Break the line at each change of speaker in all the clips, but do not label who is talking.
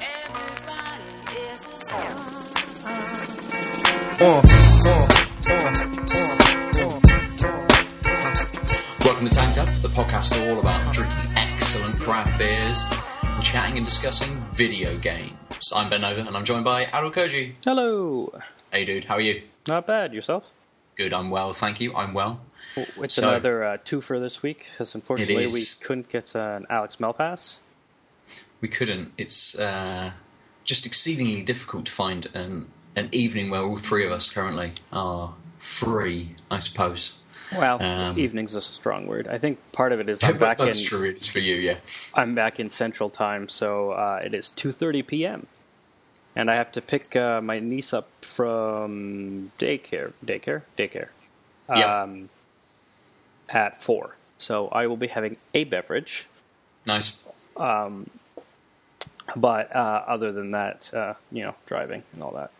Everybody is a.
Welcome to Tanked Up, the podcast all about drinking excellent craft beers and chatting and discussing video games. I'm Ben Nova and I'm joined by Aadil Koji.
Hello.
Hey dude, how are you?
Not bad. Yourself?
Good, I'm well, thank you. I'm well.
It's
So-
another uh, two for this week because unfortunately we couldn't get uh, an Alex Melpass.
We couldn't. It's uh, just exceedingly difficult to find an, an evening where all three of us currently are free, I suppose.
Well,
Um,
evening's a strong word. I think part of it is I'm back in.
that's true, it's for you, yeah.
I'm back in Central Time, so uh, it is 2:30 p.m. and I have to pick uh, my niece up from daycare, daycare, daycare,
Yep.
um, at four. So I will be having a beverage,
Nice.
Um, but uh, other than that, uh, you know, driving and all that.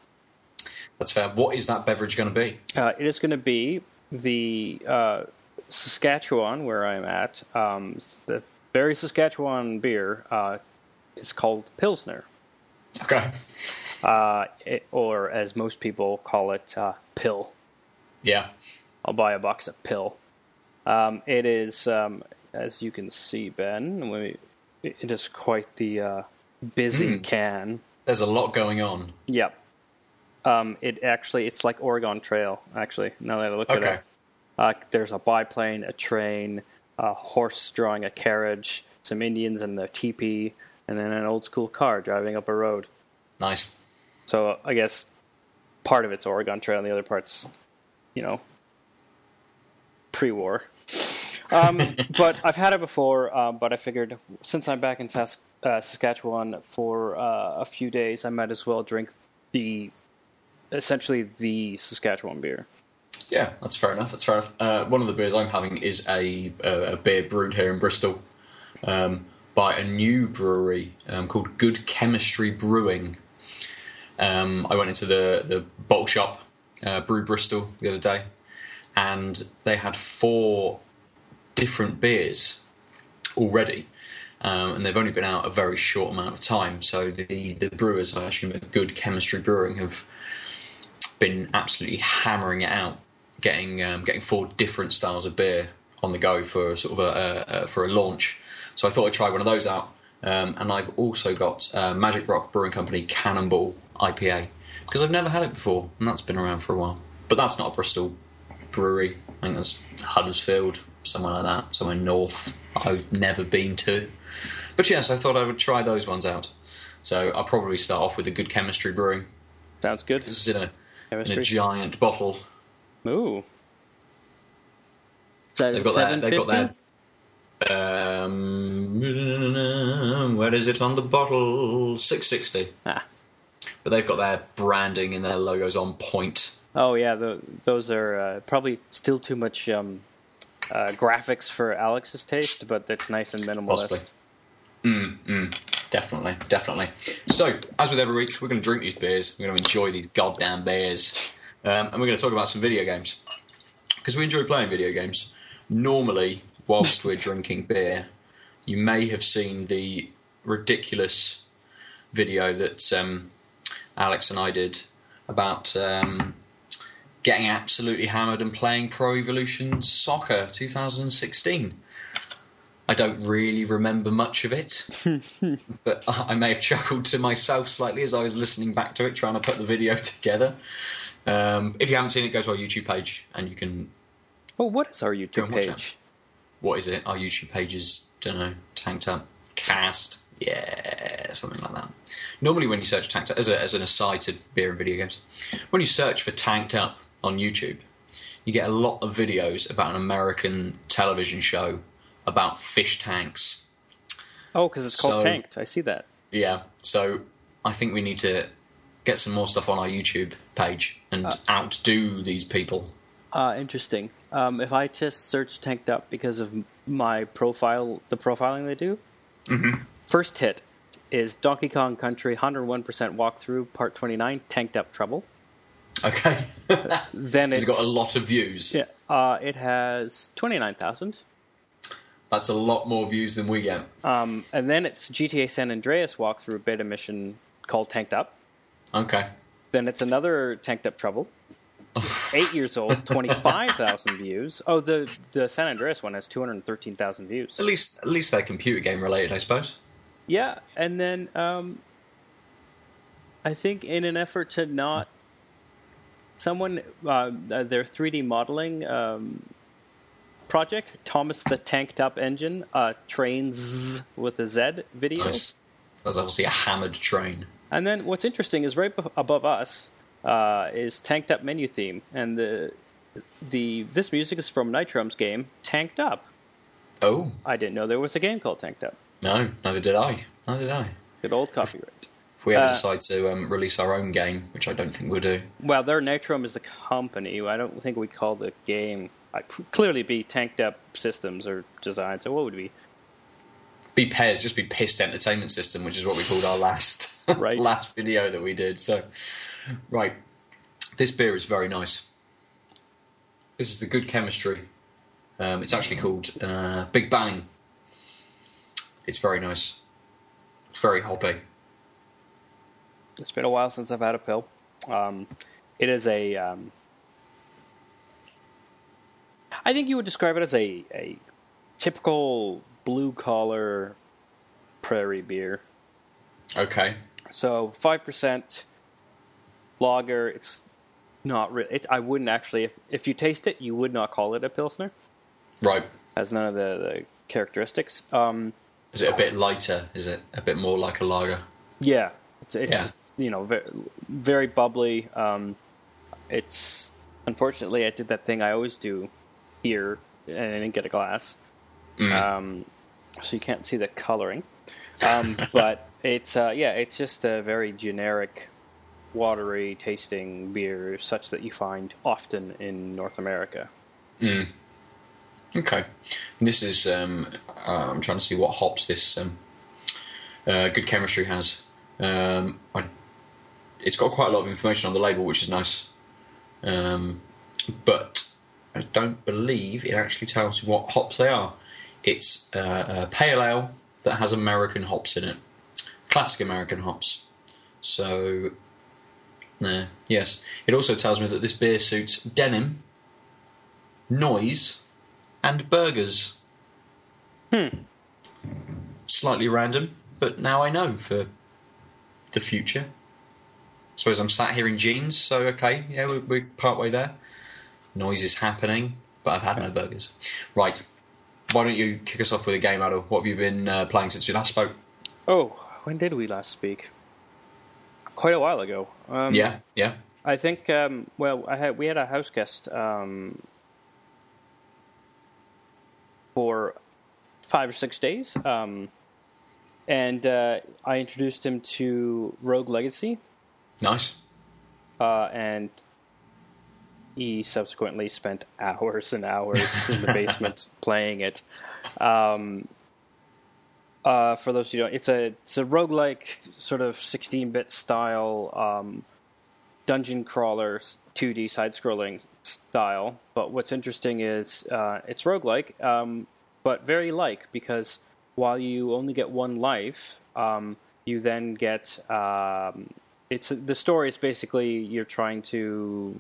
That's fair. What is that beverage going to be?
Uh, it is going to be the uh, Saskatchewan, where I'm at. Um, the very Saskatchewan beer uh, is called Pilsner,
Okay.
uh, it, or as most people call it, uh, Pill.
Yeah.
I'll buy a box of Pill. Um, it is, um, as you can see, Ben. me- It is quite the uh, busy
Hmm.
can.
There's a lot going on.
Yep. Um, it actually, it's like Oregon Trail. Actually, now that I look at
Okay.
it, uh, there's a biplane, a train, a horse drawing a carriage, some Indians in their teepee, and then an old school car driving up a road.
Nice.
So I guess part of it's Oregon Trail, and the other part's, you know, pre-war. Um, but I've had it before. Uh, but I figured since I'm back in Sask- uh, Saskatchewan for uh, a few days, I might as well drink the essentially the Saskatchewan beer.
Yeah, that's fair enough. That's fair enough. Uh, one of the beers I'm having is a, a, a beer brewed here in Bristol um, by a new brewery um, called Good Chemistry Brewing. Um, I went into the, the bottle shop, uh, Brew Bristol, the other day, and they had four different beers already. Um, and they've only been out a very short amount of time. So the, the brewers, I assume, at Good Chemistry Brewing, have been absolutely hammering it out, getting um, getting four different styles of beer on the go for sort of a, a, a for a launch. So I thought I'd try one of those out, um, and I've also got uh, Magic Rock Brewing Company Cannonball IPA because I've never had it before, and that's been around for a while. But that's not a Bristol brewery. I think that's Huddersfield, somewhere like that, somewhere north. I've never been to. But yes, I thought I would try those ones out. So I'll probably start off with a Good Chemistry Brewing.
Sounds good.
This is in a in a giant bottle.
Ooh.
They've got their, they've got their. Um, where is it on the bottle? Six sixty.
Ah.
But they've got their branding and their logos on point.
Oh yeah, the, those are uh, probably still too much um, uh, graphics for Alex's taste, but it's nice and minimalist.
Possibly. Mm, mm, definitely, definitely. So, as with every week, we're going to drink these beers. We're going to enjoy these goddamn beers, um, and we're going to talk about some video games because we enjoy playing video games. Normally, whilst we're drinking beer, you may have seen the ridiculous video that um, Alex and I did about um, getting absolutely hammered and playing Pro Evolution Soccer 2016. I don't really remember much of it, but I may have chuckled to myself slightly as I was listening back to it, trying to put the video together. Um, if you haven't seen it, go to our YouTube page and you can.
Oh, what is our YouTube page?
What is it? Our YouTube page is, don't know, Tanked Up Cast. Yeah, something like that. Normally, when you search Tanked Up, as, a, as an aside to beer and video games, when you search for Tanked Up on YouTube, you get a lot of videos about an American television show about fish tanks.
Oh, because it's called Tanked. I see that.
Yeah, so I think we need to get some more stuff on our YouTube page and outdo these people.
Uh, interesting. Um, if I just search Tanked Up because of my profile, the profiling they do,
Mm-hmm.
first hit is Donkey Kong Country 101% walkthrough, part 29, Tanked Up Trouble.
Okay.
Then
it's
it's
got a lot of views.
yeah, uh, it has twenty nine thousand.
That's a lot more views than we get.
Um, and then it's GTA San Andreas walkthrough beta mission called Tanked Up.
Okay.
Then it's another Tanked Up Trouble. Eight years old, twenty five thousand views. Oh, the the San Andreas one has two hundred thirteen thousand views.
At least, at least they're computer game related, I suppose.
Yeah, and then um, I think in an effort to not someone uh, their 3D modeling um, project, Thomas the Tanked Up Engine, uh, trains with a Z video.
Nice. That's obviously a hammered train.
And then what's interesting is right above us uh, is Tanked Up menu theme, and the the this music is from Nitrum's game Tanked Up.
Oh
I didn't know there was a game called Tanked Up.
no, neither did I. Neither did I.
Good old copyright.
If we ever
Uh,
decide to um, release our own game, which I don't think we'll do,
Well, their Nitrum is the company. I don't think we call the game. I'd clearly be tanked up systems or design. So what would it be?
be pairs, just be pissed entertainment system, which is what we called our last
Right.
last video that we did. So, right, this beer is very nice. This is the good chemistry. Um, it's actually called uh, Big Bang. It's very nice. It's very hoppy.
It's been a while since I've had a pill. Um, it is a. Um, I think you would describe it as a, a typical blue collar prairie beer.
Okay.
So five percent lager. It's not really. It, I wouldn't actually. If, if you taste it, you would not call it a pilsner.
Right.
Has none of the, the characteristics. Um,
Is it a bit lighter? Is it a bit more like a lager?
Yeah, it's, it's
Yeah.
you know very, very bubbly. Um, it's unfortunately I did that thing I always do here and I didn't get a glass, um, so you can't see the coloring. Um, but it's uh, yeah, it's just a very generic, watery tasting beer, such that you find often in North America.
Okay. And this is. Um, uh, I'm trying to see what hops this um, uh, good chemistry has. Um, I, it's got quite a lot of information on the label, which is nice. Um, but I don't believe it actually tells you what hops they are. It's uh, a pale ale that has American hops in it, classic American hops. So, uh, yes. It also tells me that this beer suits denim, noise, and burgers. Hmm. Slightly random, but now I know for the future. Suppose I'm sat here in jeans, so okay, yeah, we're, we're part way there. Noise is happening, but I've had no burgers. Right, why don't you kick us off with a game, Adam? What have you been uh, playing since you last spoke?
Oh, when did we last speak? Quite a while ago. Um,
yeah, yeah.
I think. Um, well, I had we had a house guest um, for five or six days, um, and uh, I introduced him to Rogue Legacy,
Nice.
uh, and he subsequently spent hours and hours in the basement playing it. Um, uh, for those who don't, it's a it's a roguelike sort of 16-bit style um, dungeon crawler, 2D side-scrolling style. But what's interesting is uh, it's roguelike, um, but very like because while you only get one life, um, you then get um, it's the story is basically you're trying to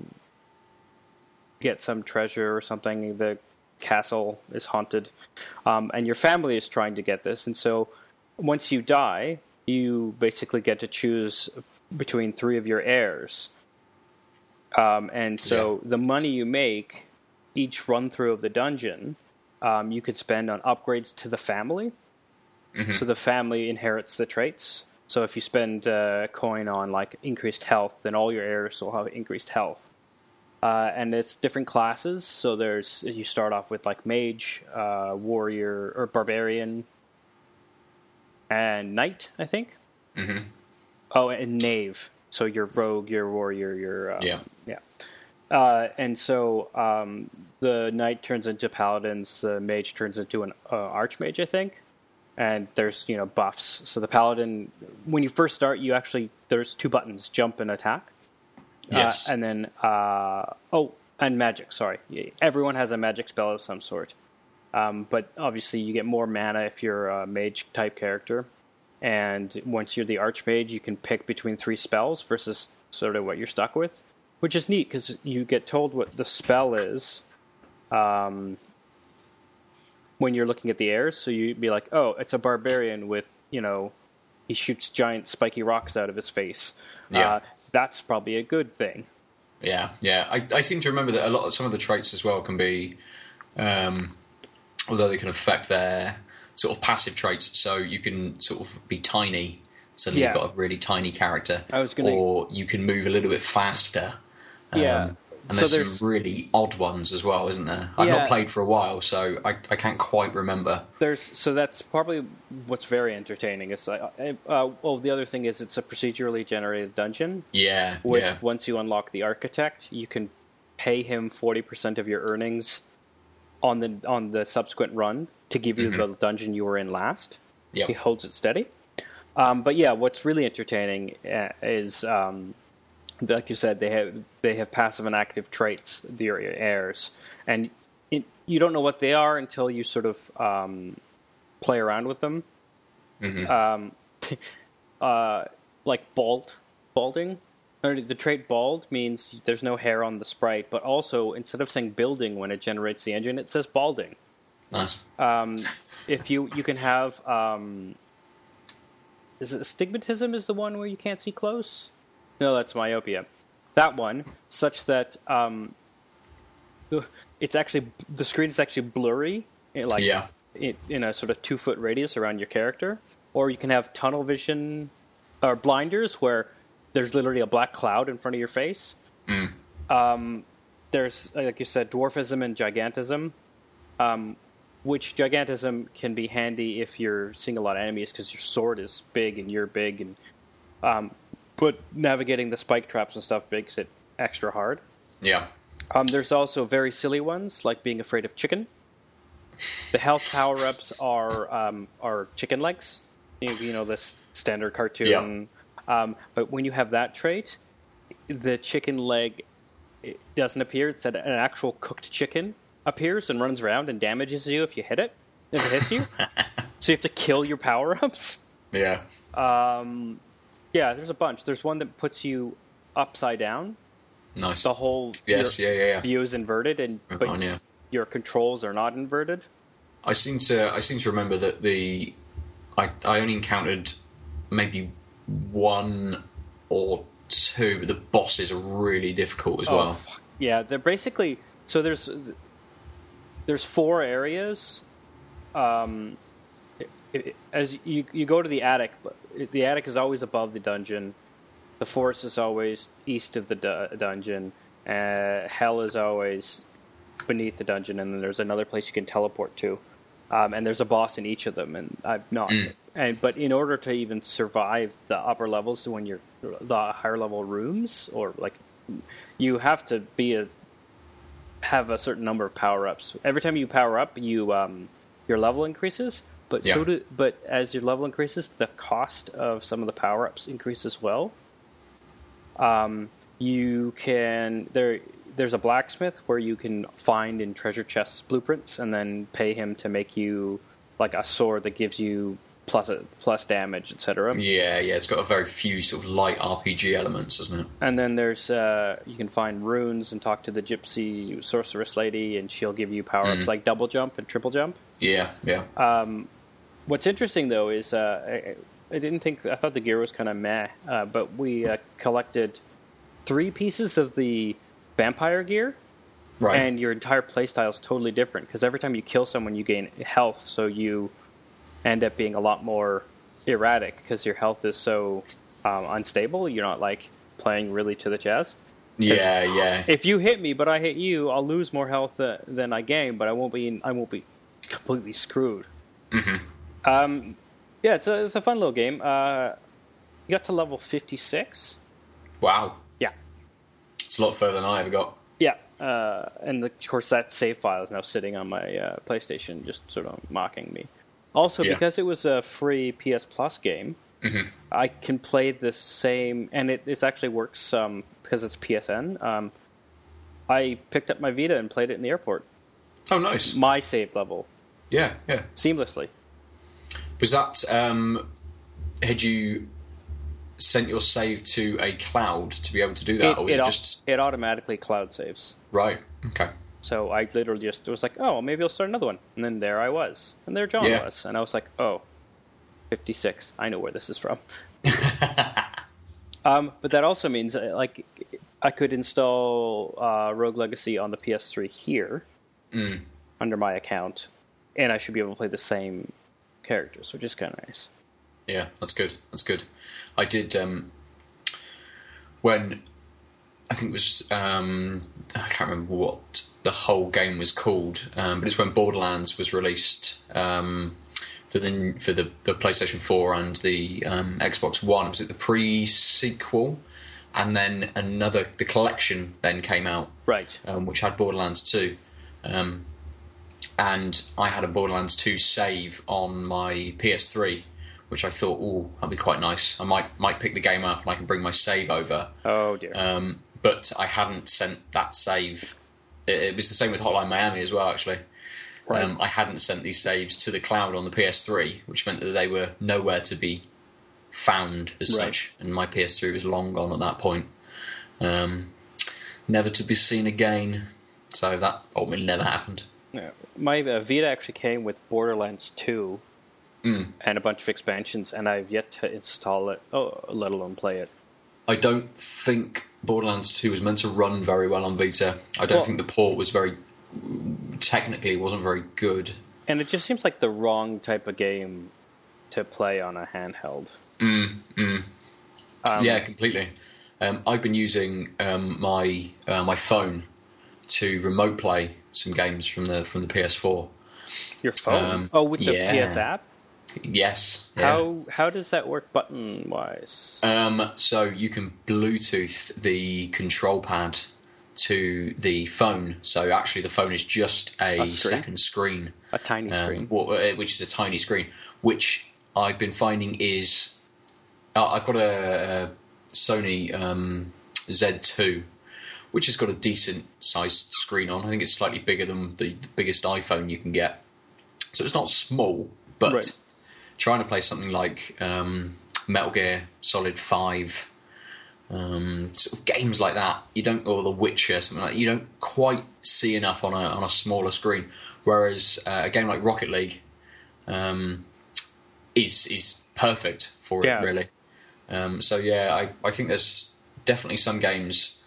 get some treasure or something. The castle is haunted, um, and your family is trying to get this. And so, once you die, you basically get to choose between three of your heirs. Um, and so, the money you make each run through of the dungeon, um, you could spend on upgrades to the family. So the family inherits the traits. So if you spend uh, coin on like increased health, then all your heirs will have increased health. Uh, and it's different classes. So there's you start off with like mage, uh, warrior, or barbarian, and knight, I think.
Mm-hmm.
Oh, and knave. So your rogue, your warrior, your um,
Yeah.
yeah. Uh, and so um, the knight turns into paladins. The mage turns into an uh, archmage, I think. And there's you know buffs. So the paladin, when you first start, you actually there's two buttons: jump and attack.
Yes.
Uh, and then, uh, oh, and magic, sorry. Everyone has a magic spell of some sort. Um, but obviously, you get more mana if you're a mage type character. And once you're the archmage, you can pick between three spells versus sort of what you're stuck with, which is neat because you get told what the spell is um, when you're looking at the heirs. So you'd be like, oh, it's a barbarian with, you know, he shoots giant spiky rocks out of his face.
Yeah.
Uh, that's probably a good thing.
Yeah, yeah. I, I seem to remember that a lot of some of the traits as well can be, um, although they can affect their sort of passive traits. So you can sort of be tiny, so
Yeah.
you've got a really tiny character.
I was gonna-
or you can move a little bit faster. Um,
Yeah.
And
So
there's,
there's-
some really odd ones as well, isn't there? I've
Yeah.
not played for a while, so I, I can't quite remember.
There's so that's probably what's very entertaining. Is like, uh, well, the other thing is it's a procedurally generated dungeon,
Yeah,
which
yeah,
once you unlock the architect, you can pay him forty percent of your earnings on the on the subsequent run to give you the dungeon you were in last.
Yep.
He holds it steady. Um, but yeah, what's really entertaining uh, is, um, like you said, they have they have passive and active traits, the heirs, and it, you don't know what they are until you sort of um, play around with them. Um, uh, like bald, balding. The trait bald means there's no hair on the sprite, but also instead of saying building when it generates the engine, it says balding
nice.
um, if you you can have um, is it astigmatism is the one where you can't see close? No, that's myopia. That one, such that um, it's actually the screen is actually blurry, eh, like
Yeah.
in, in a sort of two foot radius around your character, or you can have tunnel vision or blinders where there's literally a black cloud in front of your face. Um, there's like you said, dwarfism and gigantism um, which gigantism can be handy if you're seeing a lot of enemies because your sword is big and you're big, and um, but navigating the spike traps and stuff makes it extra hard.
Yeah,
Um, there's also very silly ones like being afraid of chicken. The health power ups are um, are chicken legs, you, you know this standard cartoon. Um, but when you have that trait, the chicken leg doesn't appear. It's that an actual cooked chicken appears and runs around and damages you if you hit it. If it hits you, so you have to kill your power ups.
yeah,
Um, yeah, there's a bunch. There's one that puts you upside down.
nice.
The whole
Yes, yeah, yeah, yeah.
view is inverted, and but
on, yeah.
your controls are not inverted.
I seem to I seem to remember that the I I only encountered maybe one or two, but the bosses are really difficult as well.
fuck. Yeah, they're basically so there's there's four areas. Um, as you you go to the attic, but the attic is always above the dungeon. The forest is always east of the du- dungeon. Uh, hell is always beneath the dungeon, and then there's another place you can teleport to. Um, and there's a boss in each of them, and I've not. And but in order to even survive the upper levels, when you're the higher level rooms, or like you have to be a have a certain number of power ups. Every time you power up, you um, your level increases. But so do but as your level increases, the cost of some of the power ups increase as well. Um, you can there. There's a blacksmith where you can find in treasure chests blueprints and then pay him to make you like a sword that gives you plus plus damage, etc.
Yeah, yeah, it's got a very few sort of light RPG elements, isn't it?
And then there's uh, you can find runes and talk to the gypsy sorceress lady, and she'll give you power ups like double jump and triple jump.
Yeah, yeah.
What's interesting though is uh, I, I didn't think I thought the gear was kind of meh, uh, but we uh, collected three pieces of the vampire gear,
right.
and your entire playstyle is totally different because every time you kill someone, you gain health, so you end up being a lot more erratic because your health is so um, unstable. You're not like playing really to the chest.
yeah, yeah.
if you hit me but I hit you, I'll lose more health tha- than I gain, but I won't be I won't be completely screwed. Mm-hmm. Um, yeah, it's a it's a fun little game. Uh, you got to level fifty six.
wow.
Yeah,
It's a lot further than I ever got.
yeah, uh, and the, of course that save file is now sitting on my uh, PlayStation, just sort of mocking me. Also,
Yeah.
because it was a free PS Plus game,
Mhm.
I can play the same, and it, it actually works um, because it's PSN. Um, I picked up my Vita and played it in the airport.
Oh, nice.
My save level
Yeah, yeah.
seamlessly.
Was that um, had you sent your save to a cloud to be able to do that,
it,
or was it,
au-
just
it automatically cloud saves.
right? Okay.
So I literally just was like, oh, maybe I'll start another one. And then there I was. And there John
Yeah.
was. And I was like, oh, 56. I know where this is from. um, but that also means, uh, like, I could install uh, Rogue Legacy on the PS3 here
Mm.
under my account, and I should be able to play the same characters, which is kind of nice.
Yeah, that's good. That's good. I did um, when I think it was um, I can't remember what the whole game was called, um, but it's when Borderlands was released um, for the for the, the PlayStation Four and the um, Xbox One. Was it the pre sequel? And then another, the collection then came out,
Right.
um, which had Borderlands 2. Um, and I had a Borderlands 2 save on my PS3, which I thought, oh, that'd be quite nice. I might might pick the game up and I can bring my save over.
Oh, dear.
Um, but I hadn't sent that save. It, it was the same with Hotline Miami as well, actually.
Right.
Um, I hadn't sent these saves to the cloud on the PS3, which meant that they were nowhere to be found as
Right.
such, and my PS3 was long gone at that point. Um, never to be seen again. So that ultimately never happened.
My uh, Vita actually came with Borderlands 2
Mm.
and a bunch of expansions, and I've yet to install it, oh, let alone play it.
I don't think Borderlands 2 was meant to run very well on Vita. I don't
Well-
think the port was very technically wasn't very good.
And it just seems like the wrong type of game to play on a handheld.
Mm, mm.
Um,
yeah, completely. Um, I've been using um, my uh, my phone to remote play some games from the from the PS4.
Your phone?
Um,
oh, with the
yeah.
PS app?
Yes. yeah.
How how does that work button wise?
Um, so you can Bluetooth the control pad to the phone. So actually, the phone is just a,
A screen?
second screen,
A tiny
um,
screen.
uh, which is a tiny screen. Which I've been finding is uh, I've got a, a Sony um, Z2, which has got a decent sized screen on. I think it's slightly bigger than the, the biggest iPhone you can get. So it's not small, but
Right.
trying to play something like um, Metal Gear Solid Five, um, sort of games like that, you don't, or The Witcher, something like that, you don't quite see enough on a on a smaller screen. Whereas uh, a game like Rocket League um, is is perfect for
Yeah.
it, really. Um, so yeah, I, I think there's definitely some games,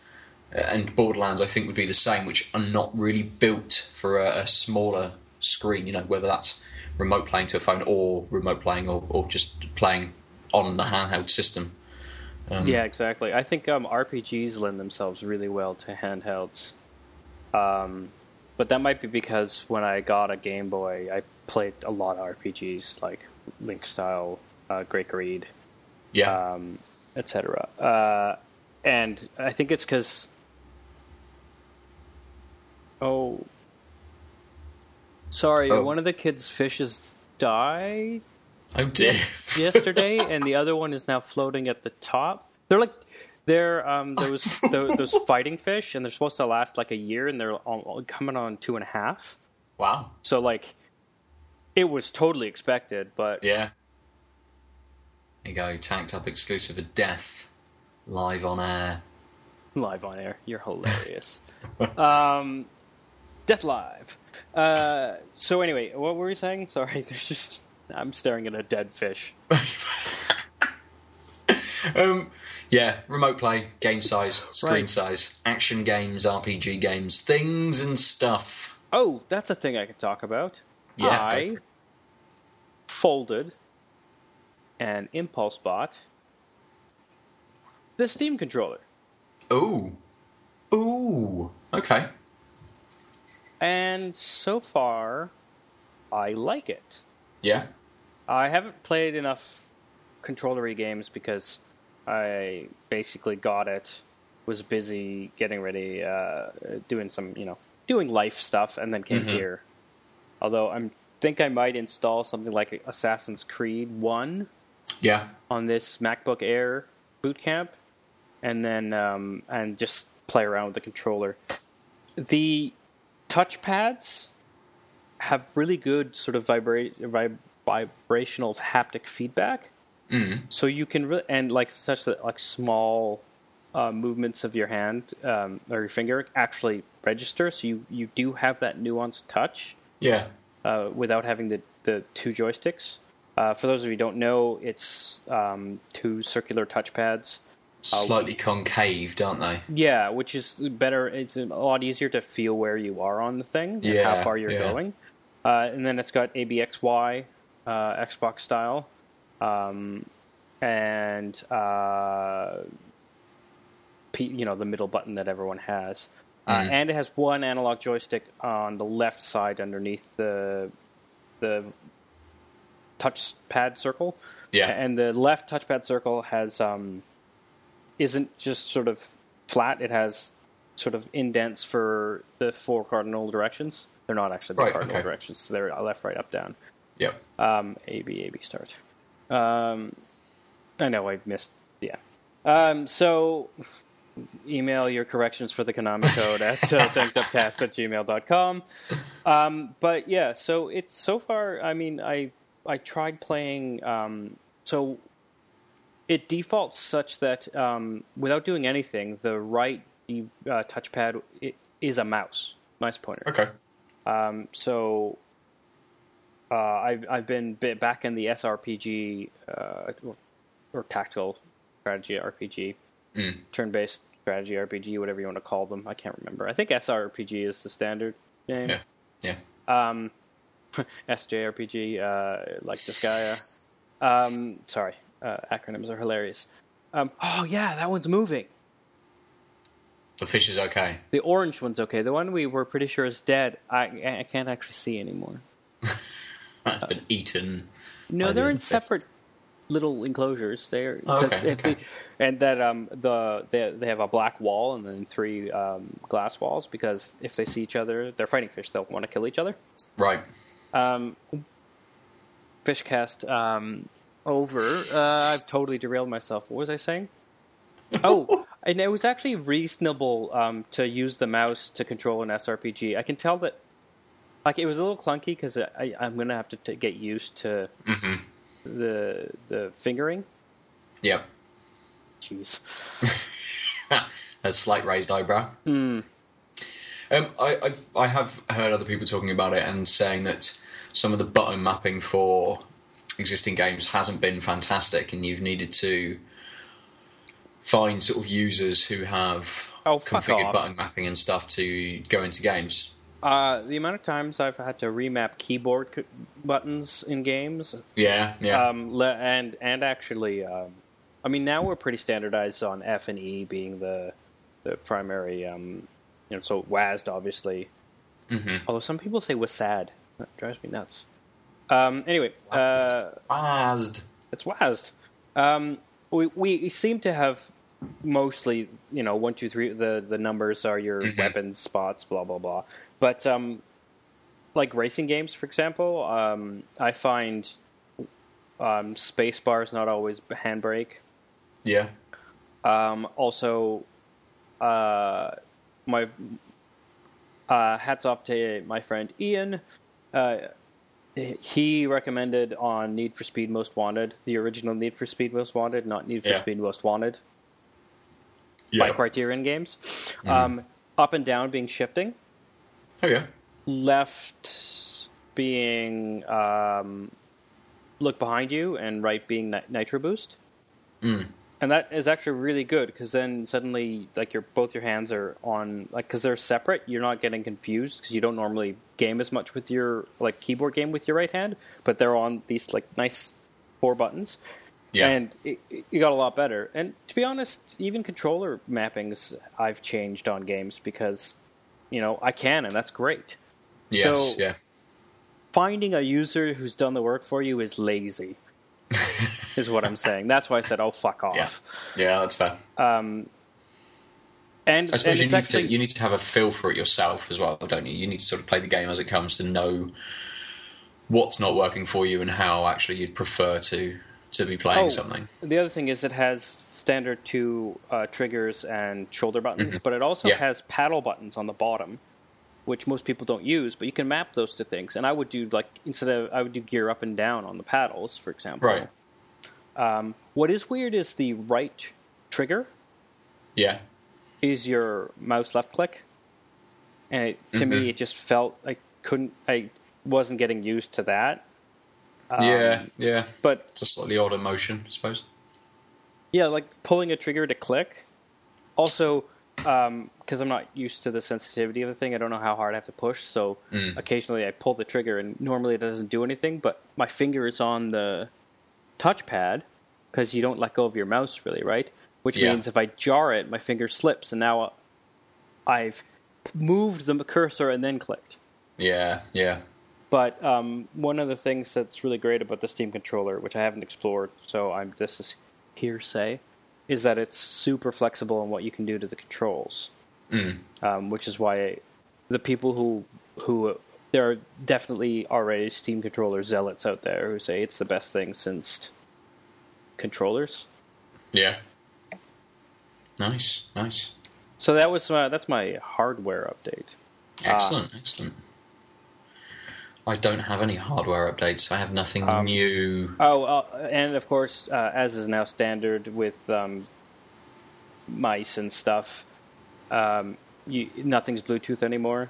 and Borderlands I think would be the same, which are not really built for a, a smaller screen. You know, whether that's remote playing to a phone or remote playing or, or just playing on the handheld system. Um,
yeah, exactly. I think um, RPGs lend themselves really well to handhelds. Um, but that might be because when I got a Game Boy, I played a lot of RPGs like Link Style, uh, Great Greed,
yeah,
um, etc. Uh, and I think it's because oh, sorry,
Oh.
one of the kids' fishes died
oh dear.
yesterday, and the other one is now floating at the top. They're like they're um was those fighting fish, and they're supposed to last like a year, and they're all, coming on two and a half.
wow.
So like, it was totally expected, but
Yeah. There you go, tanked up exclusive of death, live on air.
live on air. You're hilarious. um, Death Live. Uh, so anyway, what were we saying? Sorry, there's just I'm staring at a dead fish.
um, yeah, remote play, game size, screen
Right.
size, action games, RPG games, things and stuff.
Oh, that's a thing I could talk about.
Yeah,
I folded an impulse bot the Steam controller,
Ooh, ooh, okay.
And so far, I like it.
Yeah,
I haven't played enough controllery games because I basically got it, was busy getting ready, uh, doing some, you know, doing life stuff, and then came
Mhm.
here. Although I think I might install something like Assassin's Creed One
Yeah.
on this MacBook Air boot camp, and then um, and just play around with the controller. The touchpads have really good sort of vibrate vib- vibrational haptic feedback,
Mm.
so you can re- and like such that like small uh, movements of your hand um, or your finger actually register. So you you do have that nuanced touch
Yeah.
uh, without having the, the two joysticks. Uh, for those of you who don't know, it's um, two circular touchpads.
Slightly concaved, aren't they?
Yeah, which is better. It's a lot easier to feel where you are on the thing, and
Yeah,
how far you're
yeah.
going. Uh, and then it's got ABXY, uh, Xbox style, um, and uh, P, you know the middle button that everyone has. Uh,
Mhm.
and it has one analog joystick on the left side underneath the the touchpad circle.
Yeah.
And the left touchpad circle has um, isn't just sort of flat. It has sort of indents for the four cardinal directions. They're not actually the
Right,
cardinal
okay.
directions. They're left, right, up, down.
Yeah.
Um, A B A B start. Um, I know I missed. Yeah. Um, so email your corrections for the Konami code at uh, tankedupcast at gmail.com. Um, but yeah, so it's so far. I mean, I I tried playing. Um, so it defaults such that um, without doing anything, the right uh, touchpad is a mouse, mouse pointer.
Okay.
Um, so uh, I've I've been bit back in the SRPG uh, or, tactical strategy RPG,
Mm.
turn-based strategy RPG, whatever you want to call them. I can't remember. I think SRPG is the standard name.
Yeah. Yeah.
Um, SJRPG, uh, like Disgaea. Um, sorry, uh, acronyms are hilarious. Um, oh yeah, that one's moving.
The fish is okay.
The orange one's okay. The one we were pretty sure is dead. I I can't actually see anymore.
That's been eaten.
No, they're
the
in separate little enclosures. They're
Oh, okay, okay.
and that um the they they have a black wall and then three um, glass walls because if they see each other, they're fighting fish. They'll want to kill each other.
Right.
Um, Fishcast um, over. Uh, I've totally derailed myself. What was I saying? Oh, and it was actually reasonable um, to use the mouse to control an SRPG. I can tell that, like, it was a little clunky because I'm going to have to t- get used to
hmm
the the fingering.
Yep.
Jeez.
A slight raised eyebrow.
Hmm.
Um, I, I I have heard other people talking about it and saying that some of the button mapping for existing games hasn't been fantastic, and you've needed to find sort of users who have
Oh,
configured
off.
button mapping and stuff to go into games.
Uh, the amount of times I've had to remap keyboard c- buttons in games
Yeah, yeah,
Um, le- and and actually, um, I mean, now we're pretty standardized on F and E being the the primary. Um, you know, so WASD obviously.
hmm
Although some people say WASD, that drives me nuts. Um, anyway, uh, it's WASD. Um, we we seem to have mostly, you know, one, two, three. The the numbers are your
Mhm.
weapons spots, blah blah blah. But um, like racing games, for example, um, I find um, space bar is not always handbrake.
Yeah.
Um, also, uh, my uh, hats off to my friend Ian. Uh, he recommended on Need for Speed Most Wanted, the original Need for Speed Most Wanted, not Need for
Yeah.
Speed Most Wanted
Yeah.
by Criterion Games.
Mhm.
Um, up and down being shifting,
Oh yeah.
left being um, look behind you, and right being ni- nitro boost.
Mm.
And that is actually really good because then suddenly like your both your hands are on like because they're separate you're not getting confused because you don't normally game as much with your like keyboard game with your right hand but they're on these like nice four buttons
Yeah.
and it, it got a lot better and to be honest even controller mappings i've changed on games because you know i can and that's great
yes.
so-
yeah.
finding a user who's done the work for you is lazy is what i'm saying that's why i said oh fuck off
Yeah. Yeah. That's fair.
um, and,
I
and
suppose you need
actually
to you need to have a feel for it yourself as well, don't you? You need to sort of play the game as it comes to know what's not working for you and how actually you'd prefer to to be playing
Oh,
something.
The other thing is it has standard two uh, triggers and shoulder buttons, but it also
Mm-hmm. Yeah.
has paddle buttons on the bottom, which most people don't use. But you can map those to things. And I would do like instead of I would do gear up and down on the paddles, for example.
Right.
Um, what is weird is the right trigger
Yeah.
is your mouse left click, and it, to
Mhm.
me it just felt I couldn't I wasn't getting used to that. Um,
yeah. Yeah.
but
It's a slightly odder motion, I suppose.
Yeah, like pulling a trigger to click. Also, because I'm not used to the sensitivity of the thing, I don't know how hard I have to push. So
Mm.
occasionally I pull the trigger, and normally it doesn't do anything. But my finger is on the touchpad because you don't let go of your mouse, really, right? Which
Yeah.
means if I jar it, my finger slips, and now I've moved the cursor and then clicked.
Yeah. Yeah.
But um, one of the things that's really great about the Steam controller, which I haven't explored, so I'm this is hearsay, is that it's super flexible in what you can do to the controls.
Mm.
Um, which is why the people who who there are definitely already Steam controller zealots out there who say it's the best thing since controllers.
Yeah. Nice. Nice.
So that was uh, that's my hardware update.
Excellent. excellent. I don't have any hardware updates. I have nothing
Um,
new.
Oh, uh, and of course, uh, as is now standard with um, mice and stuff, um, you, nothing's Bluetooth anymore.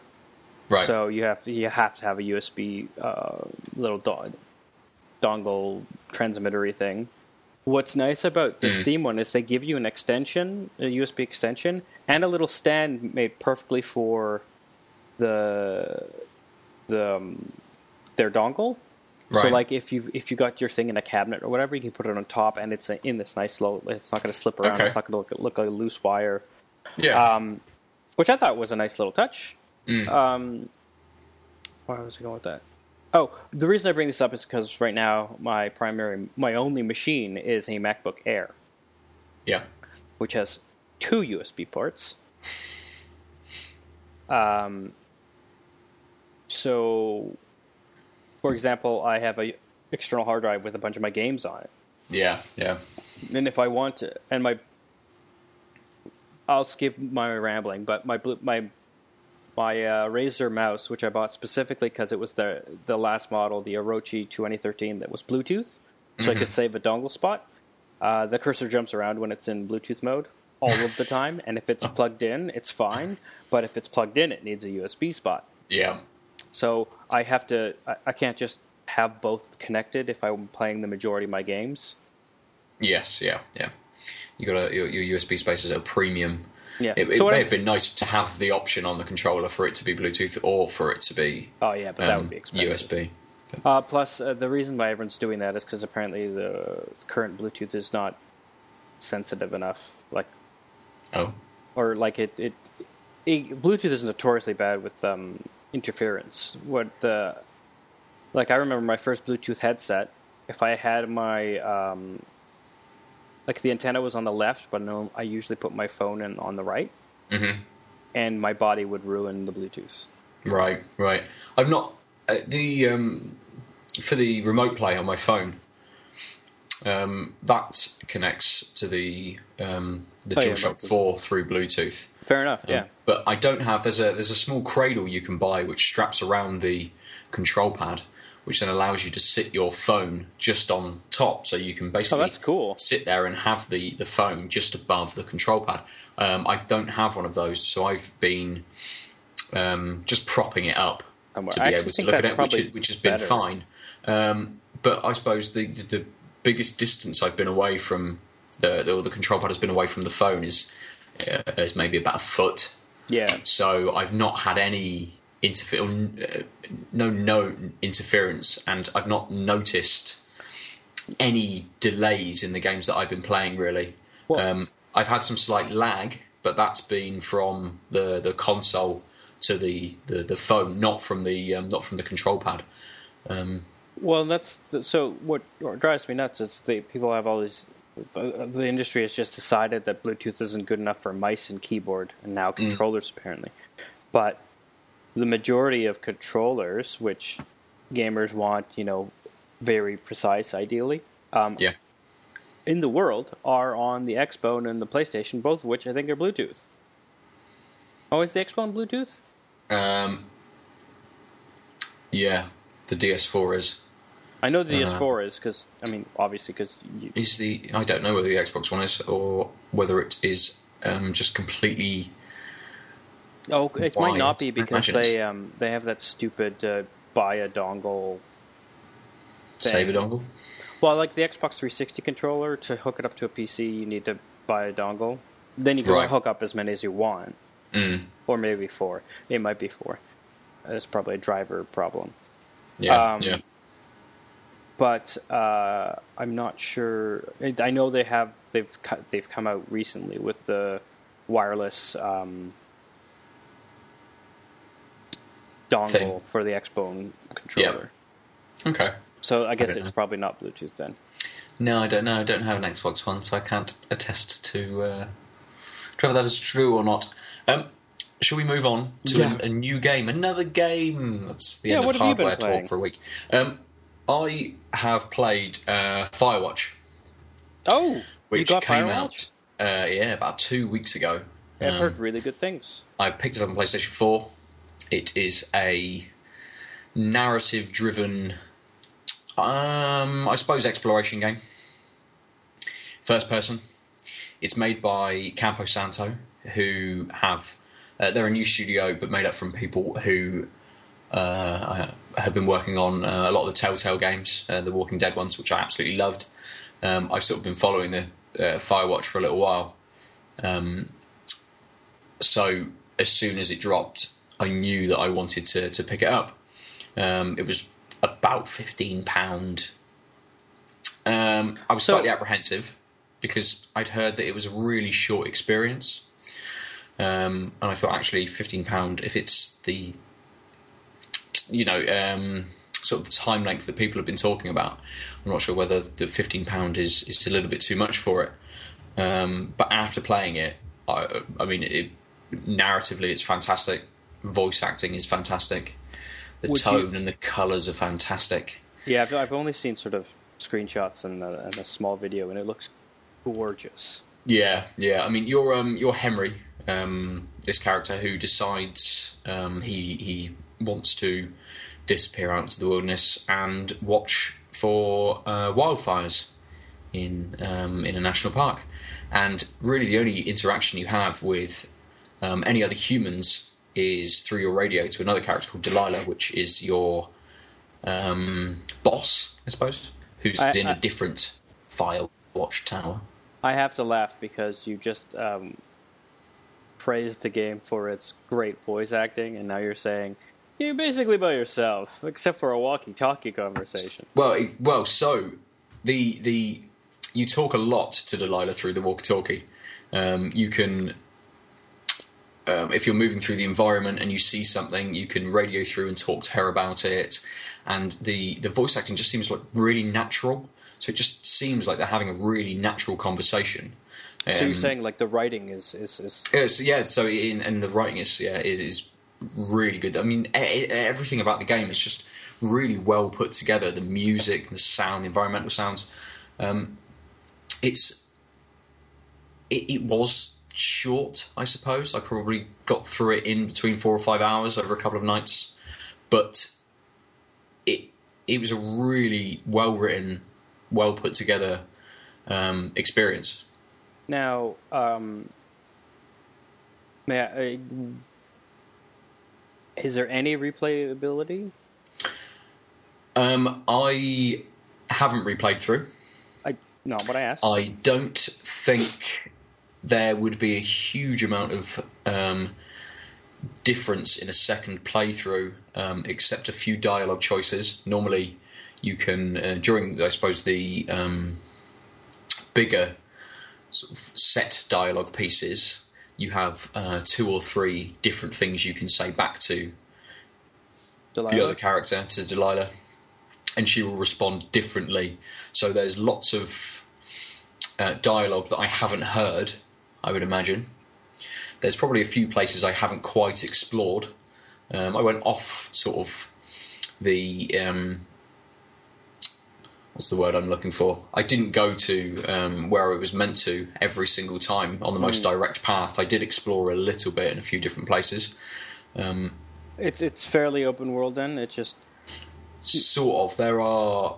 Right.
So you have to, you have to have a USB uh, little do- dongle transmittery thing. What's nice about the
Mhm.
Steam one is they give you an extension, a USB extension, and a little stand made perfectly for the the um, their dongle. So like if you if you got your thing in a cabinet or whatever, you can put it on top, and it's in this nice little. It's not going to slip around.
Okay.
It's not going to look, look like a loose wire.
Yeah.
Um, which I thought was a nice little touch.
Mm.
Um, where was I going with that? Oh, the reason I bring this up is because right now my primary, my only machine is a MacBook Air,
yeah.
which has two USB ports. Um, so, for example, I have a external hard drive with a bunch of my games on it.
Yeah. Yeah.
and if I want to, and my, I'll skip my rambling, but my blue, my my uh, Razer mouse, which I bought specifically because it was the the last model, the Orochi 2013, that was Bluetooth, so I could save a dongle spot. Uh, the cursor jumps around when it's in Bluetooth mode all of the time, and if it's plugged in, it's fine. But if it's plugged in, it needs a USB spot.
Yeah.
So I have to. I, I can't just have both connected if I'm playing the majority of my games.
Yes. Yeah. Yeah. You got a, your, your USB space is at a premium.
Yeah.
It, it
So
may have been nice to have the option on the controller for it to be Bluetooth or for it to be
Oh yeah, but that
um,
would be expensive.
USB.
Uh, plus, uh, the reason why everyone's doing that is because apparently the current Bluetooth is not sensitive enough. Like,
Oh.
or like it, it, it Bluetooth is notoriously bad with um, interference. What the, like I remember my first Bluetooth headset. If I had my um, like the antenna was on the left, but no, I usually put my phone in on the right,
hmm
and my body would ruin the Bluetooth.
Right, right. I've not uh, the um, for the remote play on my phone. Um, that connects to the um, the
Oh,
DualShock
right.
Four through Bluetooth.
Fair enough.
Um,
Yeah.
But I don't have. There's a there's a small cradle you can buy which straps around the control pad, which then allows you to sit your phone just on top, so you can
Oh,
basically
that's cool.
sit there and have the, the phone just above the control pad. Um, I don't have one of those, so I've been um, just propping it up
Somewhere.
to be able to look at it, which, is, which has been
better.
fine. Um, but I suppose the, the the biggest distance I've been away from the the, the control pad has been away from the phone is uh, is maybe about a foot.
Yeah.
So I've not had any interfere, uh, no no interference, and I've not noticed any delays in the games that I've been playing. Really, um, I've had some slight lag, but that's been from the the console to the the, the phone, not from the um, not from the control pad. Um,
Well, that's the, so. What, what drives me nuts is the people have all these. The, the industry has just decided that Bluetooth isn't good enough for mice and keyboard, and now controllers apparently. But the majority of controllers, which gamers want, you know, very precise, ideally, um,
yeah,
in the world are on the Xbone and the PlayStation, both of which I think are Bluetooth. Oh, is the Xbone Bluetooth?
Um, yeah, the DS4 is.
I know the
Uh,
DS4 is because I mean, obviously, because
Is the I don't know whether the Xbox One is or whether it is um, just completely.
Oh, it might not be because they um they have that stupid uh, buy a dongle. Thing.
Save a dongle.
Well, like the Xbox 360 controller to hook it up to a PC, you need to buy a dongle. Then you can
Right.
hook up as many as you want,
Mm,
or maybe four. It might be four. It's probably a driver problem.
yeah,
Um,
yeah.
but uh, I'm not sure. I I know they have they've they've come out recently with the wireless um, dongle
Thing.
for the Xbone controller.
Okay.
So I guess
don't
it's
know.
probably not Bluetooth then.
No, I don't know. I don't have an Xbox One, so I can't attest to uh, whether that is true or not. Um, shall we move on to
Yeah.
a, a new game? Another game. That's the
Yeah,
end of hardware talk for a week. Um, I have played uh, Firewatch,
Oh, you
which
got
came
Firewatch?
out uh, yeah about two weeks ago.
I've
Um,
heard really good things.
I picked it up on PlayStation 4. It is a narrative driven, um, I suppose, exploration game. First person. It's made by Campo Santo, who have. Uh, they're a new studio, but made up from people who uh, have been working on uh, a lot of the Telltale games, uh, the Walking Dead ones, which I absolutely loved. Um, I've sort of been following the uh, Firewatch for a little while. Um, so as soon as it dropped, I knew that I wanted to to pick it up. Um, it was about fifteen pound. Um, I was
So-
slightly apprehensive because I'd heard that it was a really short experience, um, and I thought actually fifteen pound if it's the you know um, sort of the time length that people have been talking about. I'm not sure whether the fifteen pound is is a little bit too much for it. Um, but after playing it, I, I mean, it, narratively, it's fantastic. Voice acting is fantastic. The
Would you-
tone and the colours are fantastic.
Yeah, I've, I've only seen sort of screenshots and a, and a small video, and it looks gorgeous.
Yeah, yeah. I mean, you're um, you're Henry, um, this character who decides um, he he wants to disappear out into the wilderness and watch for uh, wildfires in um, in a national park. And really, the only interaction you have with um, any other humans is through your radio to another character called Delilah, which is your um, boss, I suppose, who's
I-
in
I-
a different fire watch tower.
I have to laugh because you just um, praised the game for its great voice acting, and now you're saying you're basically by yourself, except for a walkie-talkie conversation.
Well, it- well, so the the you talk a lot to Delilah through the walkie-talkie. Um, you can, um, if you're moving through the environment and you see something, you can radio through and talk to her about it. And the the voice acting just seems like really natural. So it just seems like they're having a really natural conversation.
so you're
Um,
saying like the writing is is, is
yeah, so, yeah, so in and the writing is yeah it is really good. I mean, everything about the game is just really well put together. The music, the sound, the environmental sounds. Um, it's it, it was short, I suppose. I probably got through it in between four or five hours over a couple of nights, but it it was a really well written, well put together um, experience.
now. Um, may I, uh, is there any replayability?
Um, I haven't replayed through.
I no, what I asked.
I don't think there would be a huge amount of um, difference in a second playthrough, um, except a few dialogue choices. Normally, you can uh, during, I suppose, the um, bigger sort of set dialogue pieces. You have uh, two or three different things you can say back to the other character to Delilah, and she will respond differently. So there's lots of uh, dialogue that I haven't heard. I would imagine there's probably a few places I haven't quite explored. Um, I went off sort of the um, What's the word I'm looking for? I didn't go to um, where it was meant to every single time on the most direct path. I did explore a little bit in a few different places. Um,
It's it's fairly open world then. It's just
sort of. There are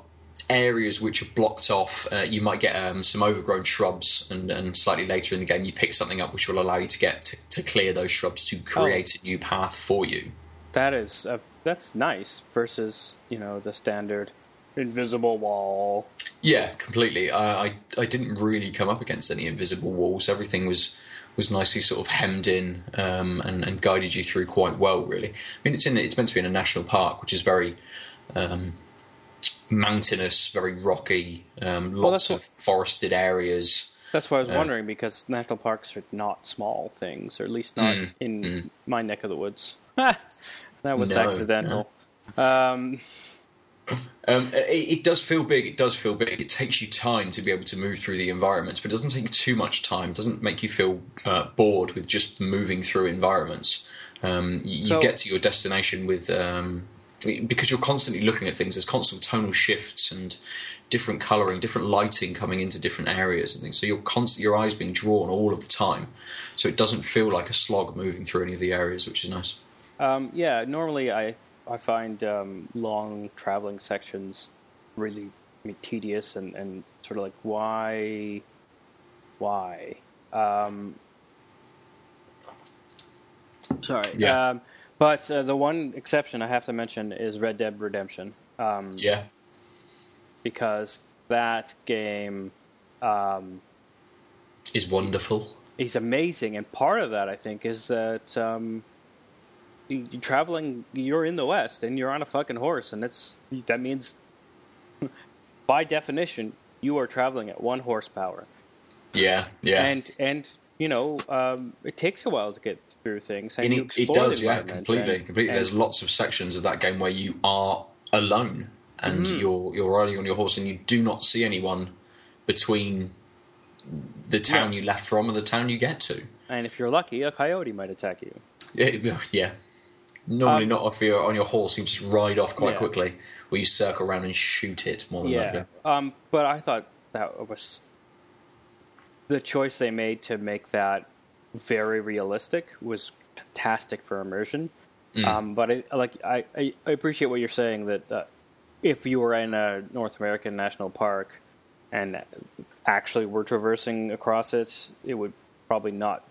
areas which are blocked off. Uh, you might get um, some overgrown shrubs, and, and slightly later in the game, you pick something up which will allow you to get to, to clear those shrubs to create a new path for you.
that is uh, that's nice versus you know the standard invisible wall.
Yeah, completely. I, I I didn't really come up against any invisible walls. Everything was was nicely sort of hemmed in um, and, and guided you through quite well. Really, I mean, it's in it's meant to be in a national park, which is very um, mountainous, very rocky, um, lots
that's
of forested areas.
That's why I was
Yeah.
wondering because national parks are not small things, or at least not
Mm,
in my neck of the woods. that was
No,
accidental. Um,
Um, it, it does feel big. It does feel big. It takes you time to be able to move through the environments, but it doesn't take too much time. It doesn't make you feel uh, bored with just moving through environments. Um, you,
So-
you get to your destination with um, because you're constantly looking at things. There's constant tonal shifts and different colouring, different lighting coming into different areas and things. So you're constant, your eyes being drawn all of the time. So it doesn't feel like a slog moving through any of the areas, which is nice.
um, yeah, normally I I find um, long traveling sections really I mean, tedious and, and sort of like why why um, sorry
Yeah.
But uh, the one exception I have to mention is Red Dead Redemption um,
Yeah,
because that game um,
is wonderful.
is amazing, and part of that I think is that um, you, you're traveling, you're in the West, and you're on a fucking horse, and it's that means by definition you are traveling at one horsepower,
Yeah, yeah.
and and you know um, it takes a while to get through things, and,
it, it does, yeah, completely,
and-
completely.
and-
There's lots of sections of that game where you are alone and
Mm-hmm.
you're you're riding on your horse and you do not see anyone between the town
Yeah.
you left from and the town you get to.
and if you're lucky, a coyote might attack you.
Yeah, yeah. Normally
Um,
not if you're on your horse, you just ride off quite
Yeah.
quickly, where you circle around and shoot it more than
Yeah.
likely.
Um, but I thought that was the choice they made to make that very realistic was fantastic for immersion.
Mm.
Um, but I, like I, I appreciate what you're saying that uh, if you were in a North American national park and actually were traversing across it, it would probably not.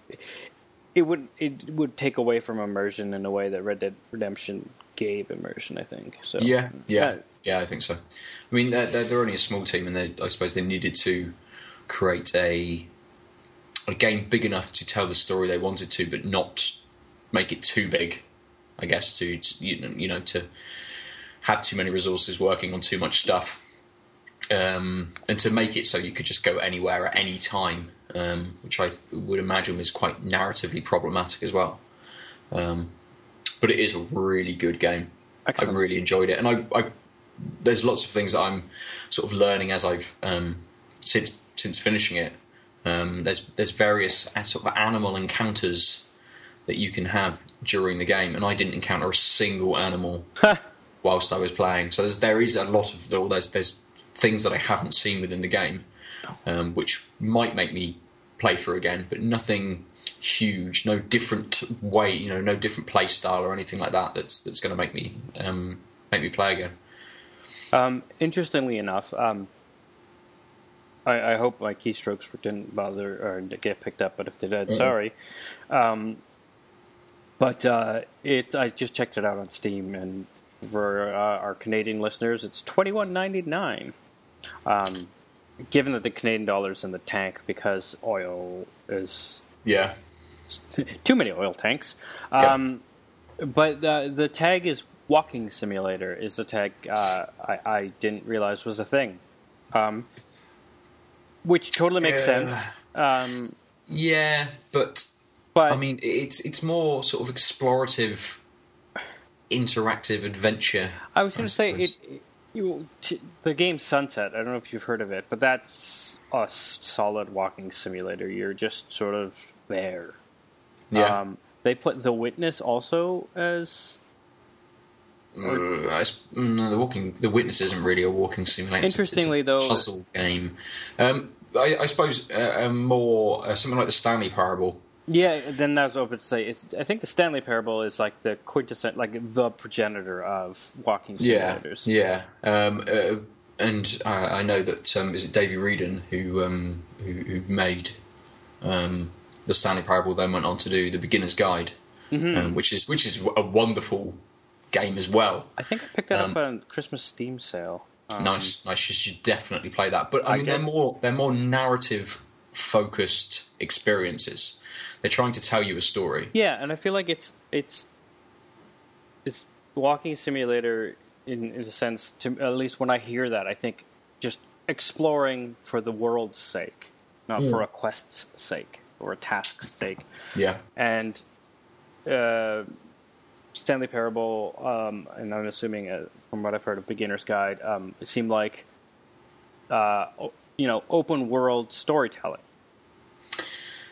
It would it would take away from immersion in a way that Red Dead Redemption gave immersion. I think so.
Yeah, yeah,
Uh,
yeah. I think so. I mean, they're, they're, they're only a small team, and they, I suppose they needed to create a a game big enough to tell the story they wanted to, but not make it too big. I guess to, to you know, you know to have too many resources working on too much stuff, um, and to make it so you could just go anywhere at any time, um, which I would imagine was quite narratively problematic as well. Um, but it is a really good game.
Excellent.
I really enjoyed it, and I, I there's lots of things that I'm sort of learning as I've um, since since finishing it. Um, there's there's various uh, sort of animal encounters that you can have during the game, and I didn't encounter a single animal whilst I was playing. So there's, there is a lot of well, there's there's things that I haven't seen within the game, um, which might make me play through again, but nothing huge, no different way, you know, no different play style or anything like that. That's that's going to make me um, make me play again.
Um, interestingly enough, um, I, I hope my keystrokes didn't bother or get picked up, but if they did, sorry. Um, but uh, it, I just checked it out on Steam, and for uh, our Canadian listeners, it's twenty one ninety nine. Um, given that the Canadian dollar's in the tank because oil is
Yeah,
too many oil tanks.
Yeah.
Um, But the the tag is walking simulator is the tag uh, I, I didn't realize was a thing, um, which totally makes sense. Um,
yeah, but
but
I mean, it's it's more sort of explorative, interactive adventure.
I was going to say it. it- you, t- the game Sunset. I don't know if you've heard of it, but that's a s- solid walking simulator. You're just sort of there.
Yeah,
Um, they put The Witness also as
Uh, no, the walking, the witness isn't really a walking simulator. A- it's a
Interestingly, though-
puzzle game. Um, I, I suppose uh, uh, more uh, something like the Stanley Parable.
Yeah, then that's what I to say. It's, I think the Stanley Parable is like the quintessent, like the progenitor of walking simulators.
Yeah, um, uh, and I, I know that um, is it Davey Wreden who um, who, who made um, the Stanley Parable, then went on to do the Beginner's Guide,
Mm-hmm.
um, which is which is a wonderful game as well.
I think I picked that
Um,
up on Christmas Steam sale. Um,
nice, nice. You should definitely play that. But I,
I
mean,
get-
they're more they're more narrative focused experiences. They're trying to tell you a story.
Yeah, and I feel like it's it's it's walking simulator in in a sense. To at least when I hear that, I think just exploring for the world's sake, not for a quest's sake or a task's sake.
Yeah,
and uh, Stanley Parable, um, and I'm assuming uh, from what I've heard of Beginner's Guide, um, it seemed like uh, you know open world storytelling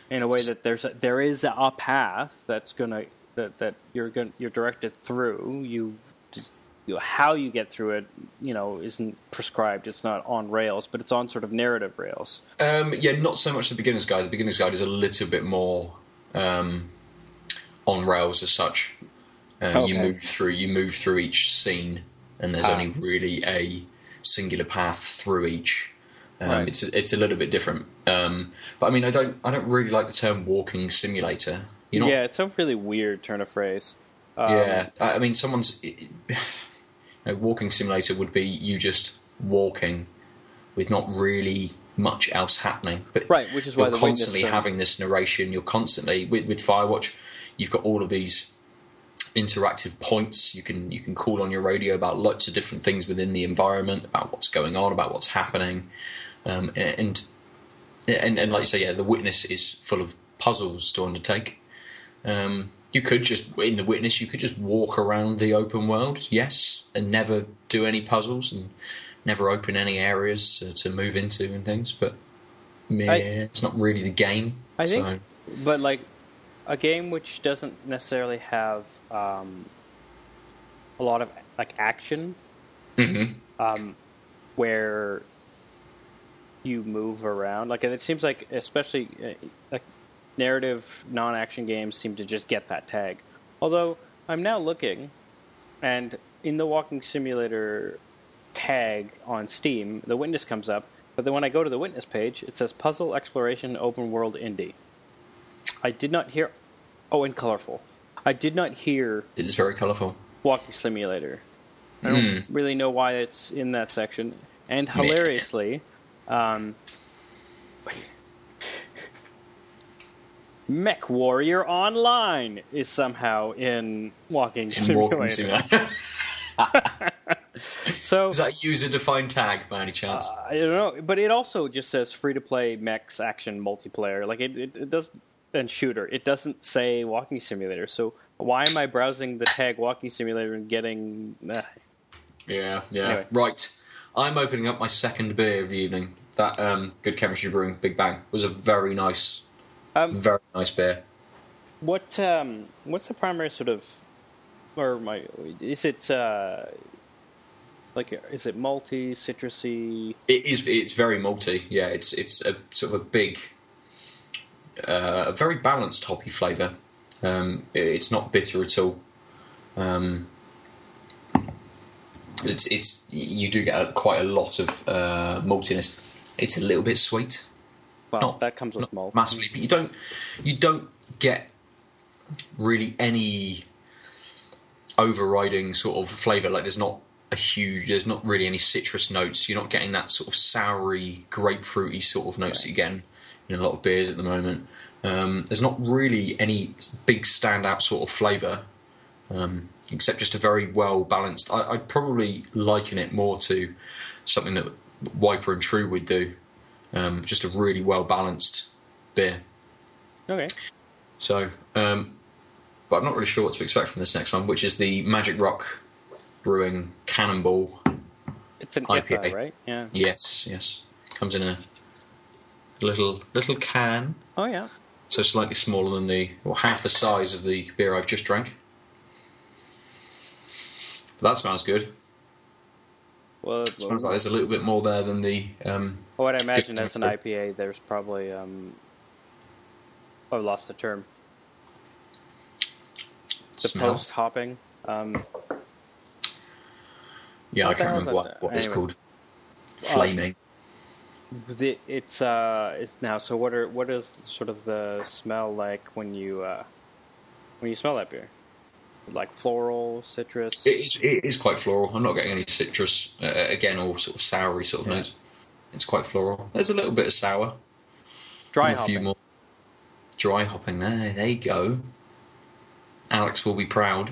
in a way that there's a, there is a path that's gonna that, that you're going you're directed through you. You how you get through it, you know, isn't prescribed. It's not on rails, but it's on sort of narrative rails.
Um, yeah, not so much the beginner's guide. The beginner's guide is a little bit more um, on rails as such. Uh, You move through, you move through each scene, and there's
Ah.
only really a singular path through each. Um,
Right.
It's a, it's a little bit different. Um, but I mean, I don't I don't really like the term walking simulator. You know,
yeah, it's a really weird turn of phrase. Um,
yeah. I I mean, someone's a walking simulator would be you just walking with not really much else happening. But
Right, which is why
you're
the
constantly having this narration. You're constantly with, with Firewatch. You've got all of these interactive points. You can you can call on your radio about lots of different things within the environment, about what's going on, about what's happening, um, and and and like you say, yeah, the witness is full of puzzles to undertake. Um, you could just in the witness, you could just walk around the open world, yes, and never do any puzzles and never open any areas uh, to move into and things. But meh,
I-
it's not really the game.
I think, but like a game which doesn't necessarily have um, a lot of like action,
Mhm.
um, where you move around. Like it seems like, especially uh, like narrative non-action games, seem to just get that tag. Although I'm now looking, and in the walking simulator tag on Steam, the witness comes up. But then when I go to the witness page, it says puzzle exploration open world indie. I did not hear. Oh, and colorful. I did not hear
It's very colourful.
walking simulator. I don't really know why it's in that section. And hilariously, um, MechWarrior Online is somehow in walking
In
simulator.
walking simulator.
So
Is that user-defined tag by any chance?
I don't know, but it also just says free to play mechs action multiplayer. Like it, it, it does and shooter. It doesn't say walking simulator. So why am I browsing the tag walking simulator and getting? Uh,
yeah, yeah.
Anyway.
Right. I'm opening up my second beer of the evening. That um, Good Chemistry Brewing Big Bang was a very nice,
um,
very nice beer.
what um, what's the primary sort of, or my is it uh, like is it malty, citrusy?
It is. It's very malty. Yeah, it's it's a sort of a big, uh, a very balanced hoppy flavour. Um, it- it's not bitter at all. Um, it's it's you do get a, quite a lot of uh, maltiness. It's a little bit sweet,
Well,
Not-
that comes with malt.
massively, but you don't you don't get really any overriding sort of flavour. Like there's not a huge, there's not really any citrus notes. You're not getting that sort of soury, grapefruity sort of notes you get in a lot of beers at the moment. Um, there's not really any big standout sort of flavour, um, except just a very well balanced. I, I'd probably liken it more to something that Wiper and True would do. Um, just a really well balanced beer.
Okay.
So, um, but I'm not really sure what to expect from this next one, which is the Magic Rock Brewing Cannonball.
It's an
IPA.
IPA, right? Yeah.
Yes, yes, comes in a little little can,
Oh yeah.
so slightly smaller than the or half the size of the beer I've just drank. But that smells good.
Well, it
Smells like there's a little bit more there than the. Um,
what I imagine as an. IPA, there's probably um, I've lost the term. The post hopping. Um,
Yeah, I can't remember what, what it's called. Flaming.
The, it's uh, it's now. So what are what is sort of the smell like when you uh, when you smell that beer? Like floral, citrus.
It is, it is quite floral. I'm not getting any citrus uh, again, or sort of soury sort of
Yeah.
notes. It's quite floral. There's a little bit of sour.
dry
and a few more dry hopping there. There you go. Alex will be proud.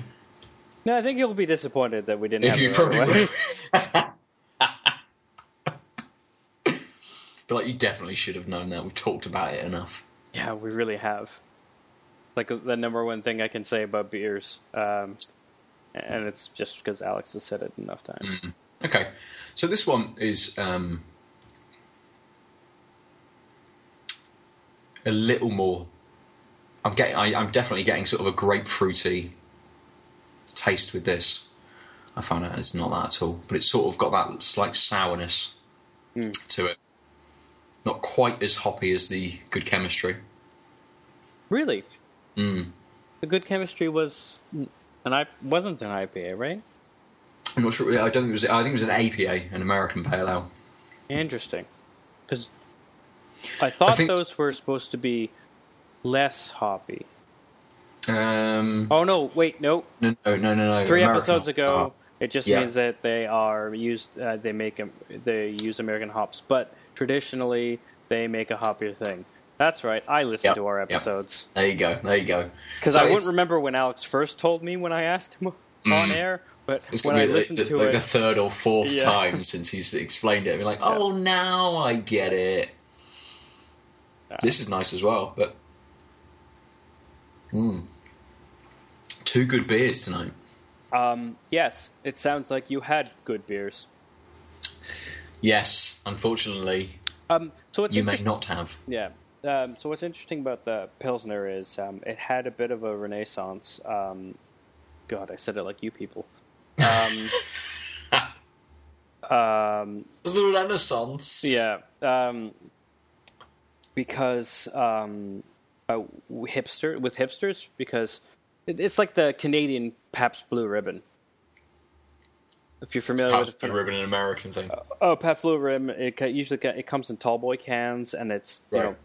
No, I think you'll be disappointed that we didn't
If
have
you probably
away.
But like, you definitely should have known that. We've talked about it enough.
Yeah, we really have. Like the number one thing I can say about beers, um, and it's just because Alex has said it enough times.
Okay, so this one is um, a little more. I'm getting. I, I'm definitely getting sort of a grapefruity taste with this. I found out it's not that at all, but it's sort of got that slight sourness
Mm.
to it. Not quite as hoppy as the good chemistry.
Really,
Mm.
the good chemistry was, and I wasn't an IPA, right?
I'm not sure. I don't think it was. I think it was an APA, an American Pale Ale.
Interesting, because I thought
think-
those were supposed to be less hoppy.
Um,
Oh no, wait, no.
no, no, no, no.
Three
American-
episodes ago,
Oh.
it just
Yeah.
means that they are used. Uh, they them. they use American hops, but traditionally they make a hoppier thing. That's right. I listen
Yep,
to our
yep.
episodes
There you go. There you go.
because
So
I wouldn't remember when Alex first told me when I asked him on
Mm.
air, but
It's
when I
be like,
listened
the,
to
like
it,
the third or fourth
Yeah.
time since he's explained it. Be like,
Yeah.
oh, now I get it.
Yeah.
This is nice as well, but Hmm. two good beers tonight.
um, yes, it sounds like you had good beers.
Yes, unfortunately,
Um, so
you may not have.
Yeah. Um, so what's interesting about the Pilsner is um, it had a bit of a renaissance. Um, God, I said it like you people. Um, um,
The Renaissance.
yeah. Um, because um, uh, hipster with hipsters because it, it's like the Canadian Pabst Blue Ribbon. If you're familiar
Perhaps
with
the ribbon an American thing.
Oh, Pabst Blue Ribbon. It usually it comes in tall boy cans, and it's you
Right.
know,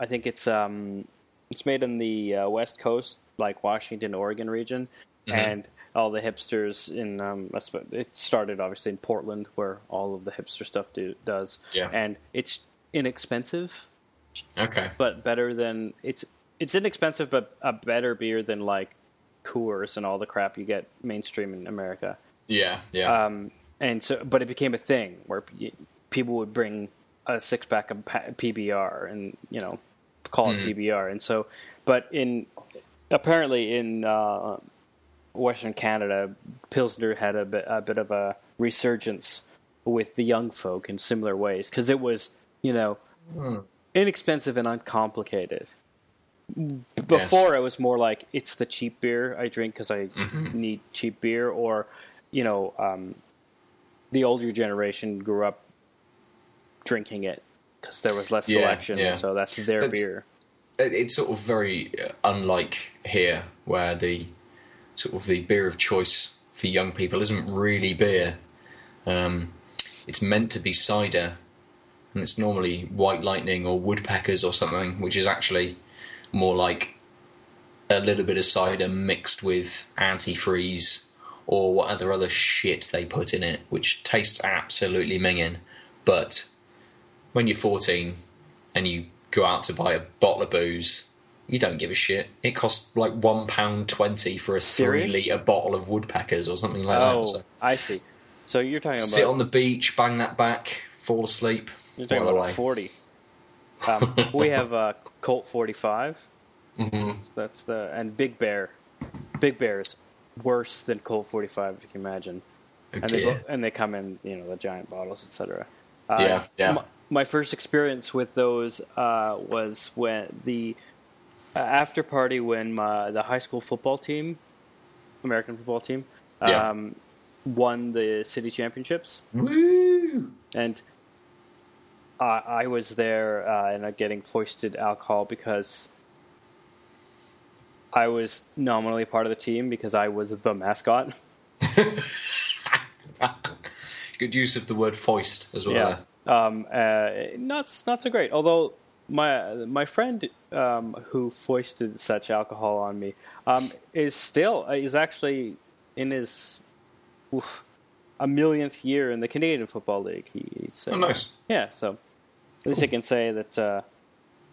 I think it's um, it's made in the uh, West Coast, like Washington, Oregon region,
Mhm.
and all the hipsters in um, it started obviously in Portland, where all of the hipster stuff do, does,
Yeah.
and it's inexpensive,
Okay.
but better than it's it's inexpensive, but a better beer than like Coors and all the crap you get mainstream in America.
Yeah, yeah.
Um, and so, but it became a thing where people would bring a six pack of PBR and you know call it
Mhm.
PBR. And so, but in apparently in uh, Western Canada, Pilsner had a bit, a bit of a resurgence with the young folk in similar ways because it was you know
Hmm.
inexpensive and uncomplicated. Before it was more like it's the cheap beer I drink because I
Mhm.
need cheap beer, or you know, um, the older generation grew up drinking it because there was less
Yeah,
selection,
yeah.
so that's their
That's-
beer.
it's sort of very uh, unlike here, where the sort of the beer of choice for young people isn't really beer. Um, it's meant to be cider, and it's normally White Lightning or Woodpeckers or something, which is actually more like a little bit of cider mixed with antifreeze or what other other shit they put in it, which tastes absolutely minging. But when you're 14 and you go out to buy a bottle of booze, you don't give a shit. It costs like one pound twenty for a
Serious?
three liter bottle of Woodpeckers or something like
Oh,
that. So
I see. So you're talking about sit
on the beach, bang that back, fall asleep.
you're talking about
way.
forty. Um, we have uh, Colt forty five.
hmm
That's the and Big Bear. Big Bear is worse than Colt forty five. If you can imagine.
Oh,
and they and they come in you know the giant bottles, etc. Uh,
Yeah, yeah.
My, my first experience with those uh, was when the uh, after party when my, the high school football team, American football team,
Yeah.
um, won the city championships,
Woo!
and I, I was there uh, and I'm getting foisted alcohol because I was nominally part of the team because I was the mascot.
Good use of the word foist as well.
Yeah, um, uh, not not so great. Although my my friend um, who foisted such alcohol on me um, is still uh, is actually in his oof, a millionth year in the Canadian Football League. He, he's, uh,
Oh, nice.
Yeah, so at least I can say that uh,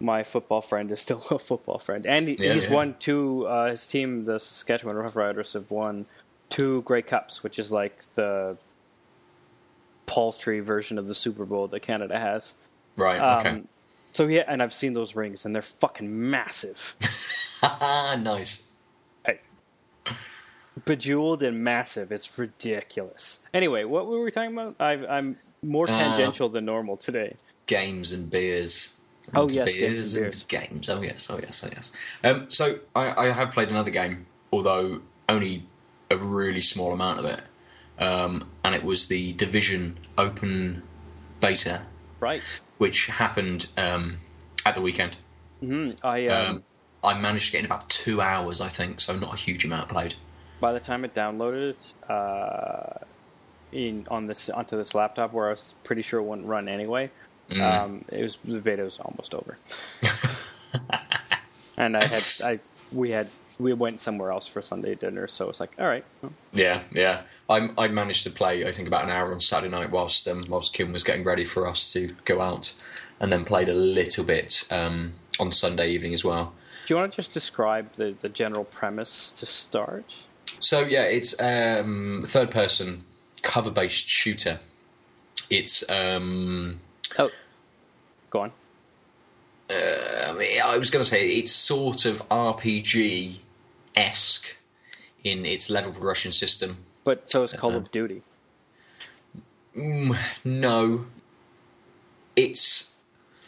my football friend is still a football friend, and he,
Yeah,
he's
yeah.
won two. Uh, his team, the Saskatchewan Roughriders, have won two Grey Cups, which is like the paltry version of the Super Bowl that Canada has.
Right.
Um,
Okay.
So yeah, and I've seen those rings, and they're fucking massive,
nice.
I- bejeweled and massive. It's ridiculous. Anyway, what were we talking about? I, I'm more
Uh,
tangential than normal today.
Games and beers.
Oh,
And
yes, games and
beers
beers.
games. Oh yes. Oh yes. Oh yes. Um, so I, I have played another game, although only a really small amount of it, um, and it was the Division Open Beta,
Right.
which happened um, at the weekend.
hmm I um,
Um, I managed to get in about two hours, I think, so not a huge amount played.
by the time it downloaded uh, in on this onto this laptop, where I was pretty sure it wouldn't run anyway,
Mm.
um, it was the beta was almost over, and I had I we had we went somewhere else for Sunday dinner, so it's like all right, well,
Yeah, yeah. I, I managed to play, I think, about an hour on Saturday night whilst um, whilst Kim was getting ready for us to go out, and then played a little bit um, on Sunday evening as well.
Do you want to just describe the, the general premise to start?
So yeah, it's um, third person cover based shooter. It's um,
Oh, go on.
I, mean, I was going to say it's sort of RPG esque in its level progression system.
But so it's Call
Uh-huh.
of Duty.
Mm, no, it's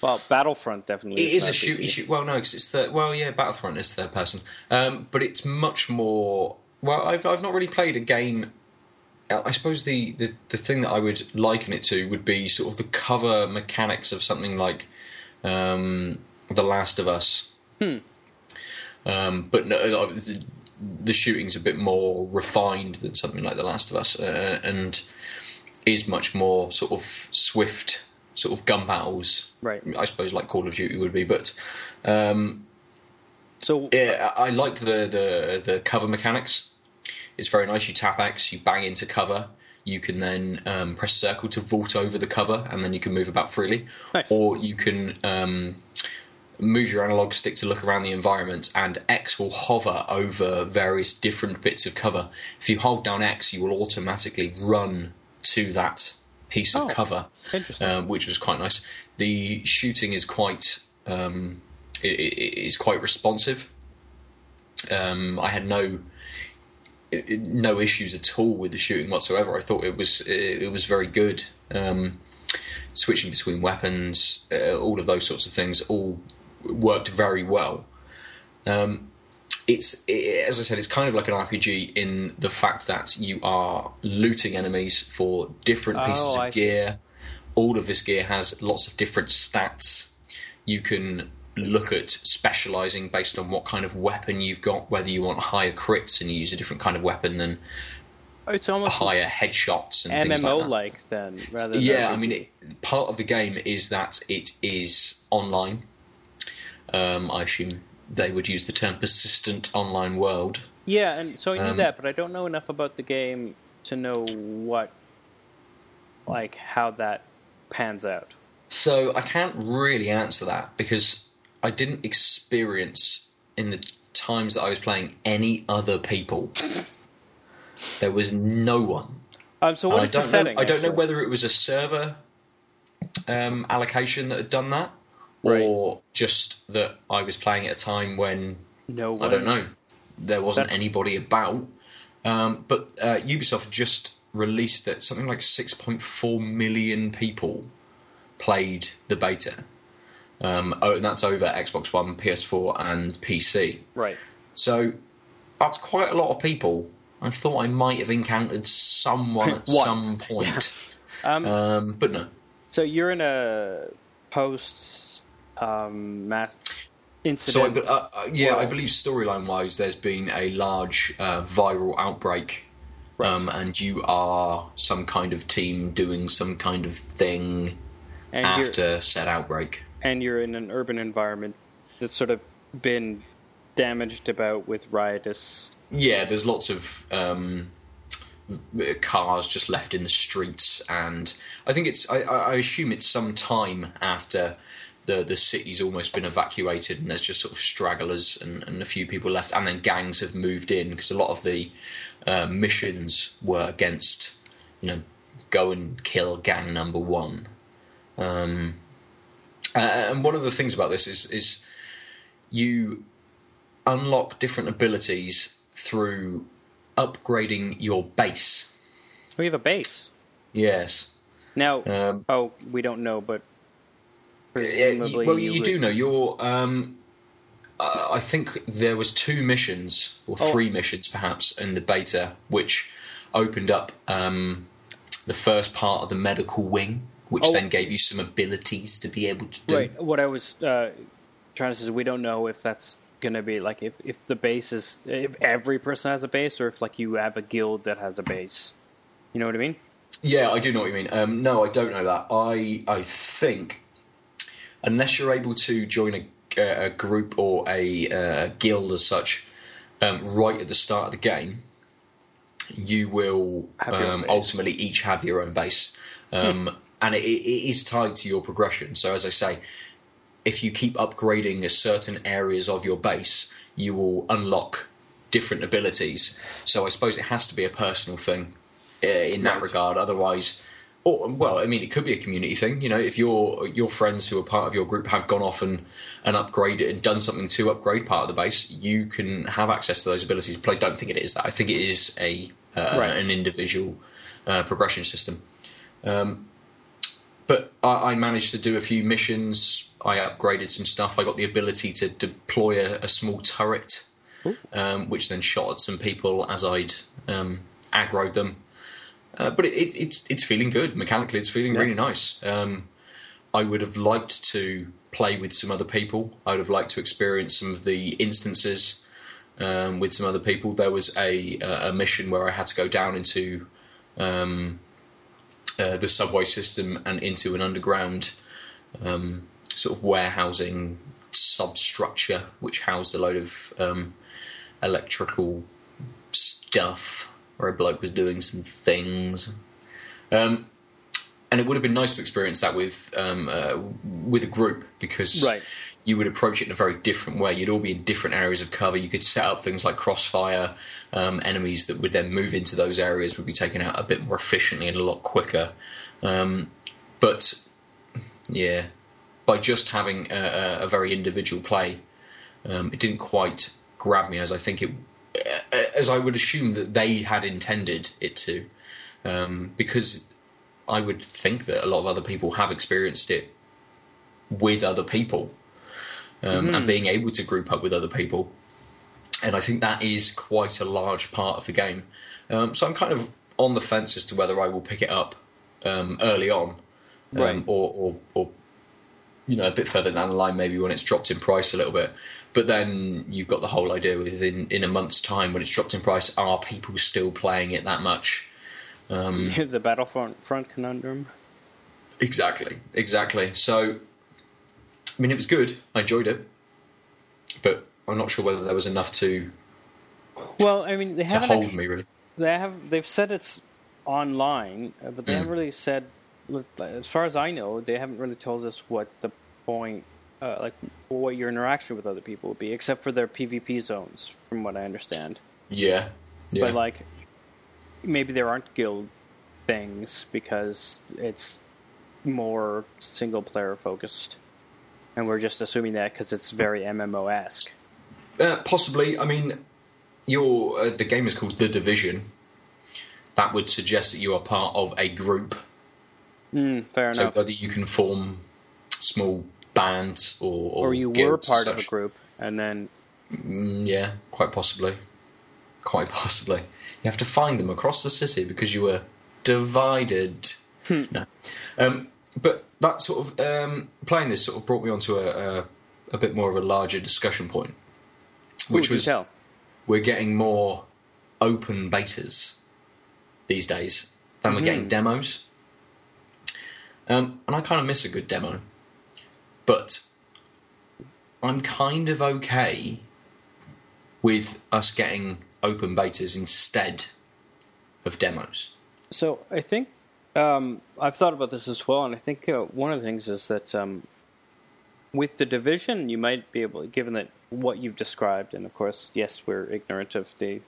Well, Battlefront definitely.
It is
an
a shoot.
RPG.
shoot well, no, because it's the well, yeah. Battlefront is third person, um, but it's much more. Well, I've I've not really played a game. Uh, I suppose the, the, the thing that I would liken it to would be sort of the cover mechanics of something like um, The Last of Us. Um, but no, uh, the, the shooting's a bit more refined than something like The Last of Us, uh, and is much more sort of swift, sort of gun battles.
Right.
I suppose like Call of Duty would be, but um,
So
yeah, I I liked the, the the cover mechanics. It's very nice. You tap X, you bang into cover. You can then um, press circle to vault over the cover, and then you can move about freely.
Nice.
Or you can um, move your analog stick to look around the environment, and X will hover over various different bits of cover. If you hold down X, you will automatically run to that piece of
Oh,
cover
interesting.
um, which was quite nice. The shooting is quite um, it, it is quite responsive. Um, I had no it- it- no issues at all with the shooting whatsoever. I thought it was it, it was very good. Um, switching between weapons, uh, all of those sorts of things, all worked very well. Um, it's it, as I said, it's kind of like an RPG in the fact that you are looting enemies for different pieces
Oh,
of
I see.
gear. All of this gear has lots of different stats. You can look at specializing based on what kind of weapon you've got, whether you want higher crits and you use a different kind of weapon than
it's almost
higher headshots and things like
MMO
that.
like then, rather than
Yeah, I mean, it, part of the game is that it is online. Um, I assume they would use the term persistent online world.
Yeah, and so I knew
Um,
that, but I don't know enough about the game to know what, like, how that pans out.
So I can't really answer that because I didn't experience in the times that I was playing any other people. There was no one.
Um, so
And
what
I
the
don't
setting?
know. I don't know whether it was a server um, allocation that had done that,
Right.
or just that I was playing at a time when
No,
I don't know. There wasn't
That-
anybody about. Um, but uh, Ubisoft just released that something like 6.4 million people played the beta. Um, oh, and that's over Xbox One, PS4, and PC.
Right.
So that's quite a lot of people I thought I might have encountered someone at some point,
Um,
um, but no.
so you're in a post um, mass
So, I,
incident.
uh, uh, yeah, I believe storyline wise, there's been a large uh, viral outbreak, um, and you are some kind of team doing some kind of thing
and
after said outbreak.
And you're in an urban environment that's sort of been damaged about with riotous.
Yeah, there's lots of um, cars just left in the streets, and I think it's. I, I assume it's some time after the the city's almost been evacuated, and there's just sort of stragglers and, and a few people left, and then gangs have moved in because a lot of the uh, missions were against, you know, go and kill gang number one. Um, uh, and one of the things about this is is you unlock different abilities through upgrading your base.
We have a base
Yes.
now.
Um,
oh, we don't know, but presumably
well, you,
would-
do know you're. Um, uh, I think there was two missions or
Oh.
three missions, perhaps, in the beta, which opened up um, the first part of the medical wing, which
Oh.
then gave you some abilities to be able to do.
Right. What I was uh, trying to say is we don't know if that's going to be like if, if the base is if every person has a base or if like you have a guild that has a base. You know what I mean?
Yeah, I do know what you mean. Um, no, I don't know that. I I think unless you're able to join a, a group or a uh, guild as such um, right at the start of the game, you will
Have your own
um, ultimately each have your own base, um, and it, it is tied to your progression. So as I say, if you keep upgrading a certain areas of your base, you will unlock different abilities. So I suppose it has to be a personal thing uh, in that
Right.
regard. Otherwise, or well, I mean, it could be a community thing. You know, if your your friends who are part of your group have gone off and and upgraded and done something to upgrade part of the base, you can have access to those abilities. But I don't think it is that. I think it is a uh,
Right.
an individual uh, progression system. Um, but I, I managed to do a few missions. I upgraded some stuff. I got the ability to deploy a, a small turret, um, which then shot at some people as I'd um, aggroed them. Uh, but it, it, it's it's feeling good mechanically. It's feeling
Yeah.
really nice. Um, I would have liked to play with some other people. I would have liked to experience some of the instances um, with some other people. There was a a mission where I had to go down into um, uh, the subway system and into an underground um, sort of warehousing substructure, which housed a load of um, electrical stuff, where a bloke was doing some things. Um, and it would have been nice to experience that with um, uh, with a group because
Right.
You would approach it in a very different way. You'd all be in different areas of cover. You could set up things like crossfire. Um, enemies that would then move into those areas would be taken out a bit more efficiently and a lot quicker. Um, but yeah, by just having a, a, very individual play, um, it didn't quite grab me as I think it, as I would assume that they had intended it to, um, because I would think that a lot of other people have experienced it with other people um, and being able to group up with other people. And I think that is quite a large part of the game. Um, so I'm kind of on the fence as to whether I will pick it up um, early on, um,
Right.
or, or, or you know a bit further down the line, maybe when it's dropped in price a little bit. But then you've got the whole idea within in a month's time when it's dropped in price, are people still playing it that much? Um,
the Battlefront front conundrum.
Exactly, exactly. So, I mean, it was good. I enjoyed it, but I'm not sure whether there was enough to
Well, I mean, they
to
haven't.
hold
actu-
me really.
They have. They've said it's online, uh, but they
Mm.
haven't really said. As far as I know, they haven't really told us what the point, uh, like what your interaction with other people would be, except for their PvP zones, from what I understand.
Yeah, yeah.
But like, maybe there aren't guild things because it's more single player focused, and we're just assuming that because it's very MMO esque.
Uh, possibly. I mean, your uh, the game is called The Division. That would suggest that you are part of a group.
Mm, fair
So
enough.
So whether you can form small bands or or,
or you were part of a group, and then
Mm, yeah, quite possibly. quite possibly. You have to find them across the city because you were divided. No. Um, but that sort of um, playing this sort of brought me onto a, a, a bit more of a larger discussion point, which
Ooh,
was
tell.
we're getting more open betas these days than we're getting demos. Um, and I kind of miss a good demo. But I'm kind of okay with us getting open betas instead of demos.
So I think um, I've thought about this as well, and I think uh, one of the things is that um, with the division, you might be able, given that what you've described, and of course, yes, we're ignorant of the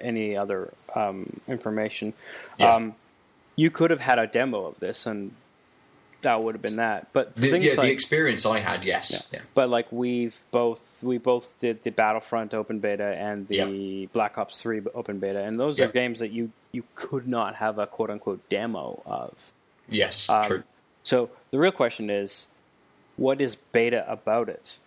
any other um, information.
Yeah.
Um, you could have had a demo of this, and that would have been that. But
The, yeah,
like,
the experience I had, yes. Yeah.
but like we've both we both did the Battlefront open beta and the Black Ops Three open beta, and those are games that you you could not have a quote unquote demo of.
Yes,
Um,
true.
So the real question is, what is beta about it?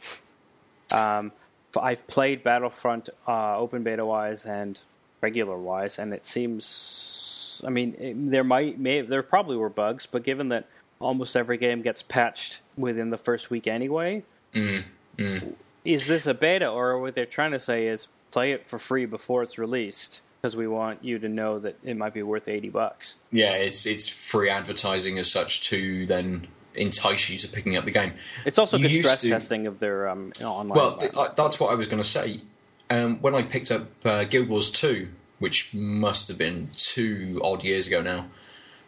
Um, I've played Battlefront uh, open beta wise and regular wise, and it seems. I mean, it, there might may there probably were bugs, but given that almost every game gets patched within the first week anyway,
Mm, mm.
is this a beta, or what they're trying to say is play it for free before it's released because we want you to know that it might be worth eighty bucks.
Yeah, it's it's free advertising as such to then entice you to picking up the game.
It's also
You
good stress
to-
testing of their um, online.
Well, th- I- that's what I was going to say. Um, when I picked up uh, Guild Wars 2, which must have been two odd years ago now,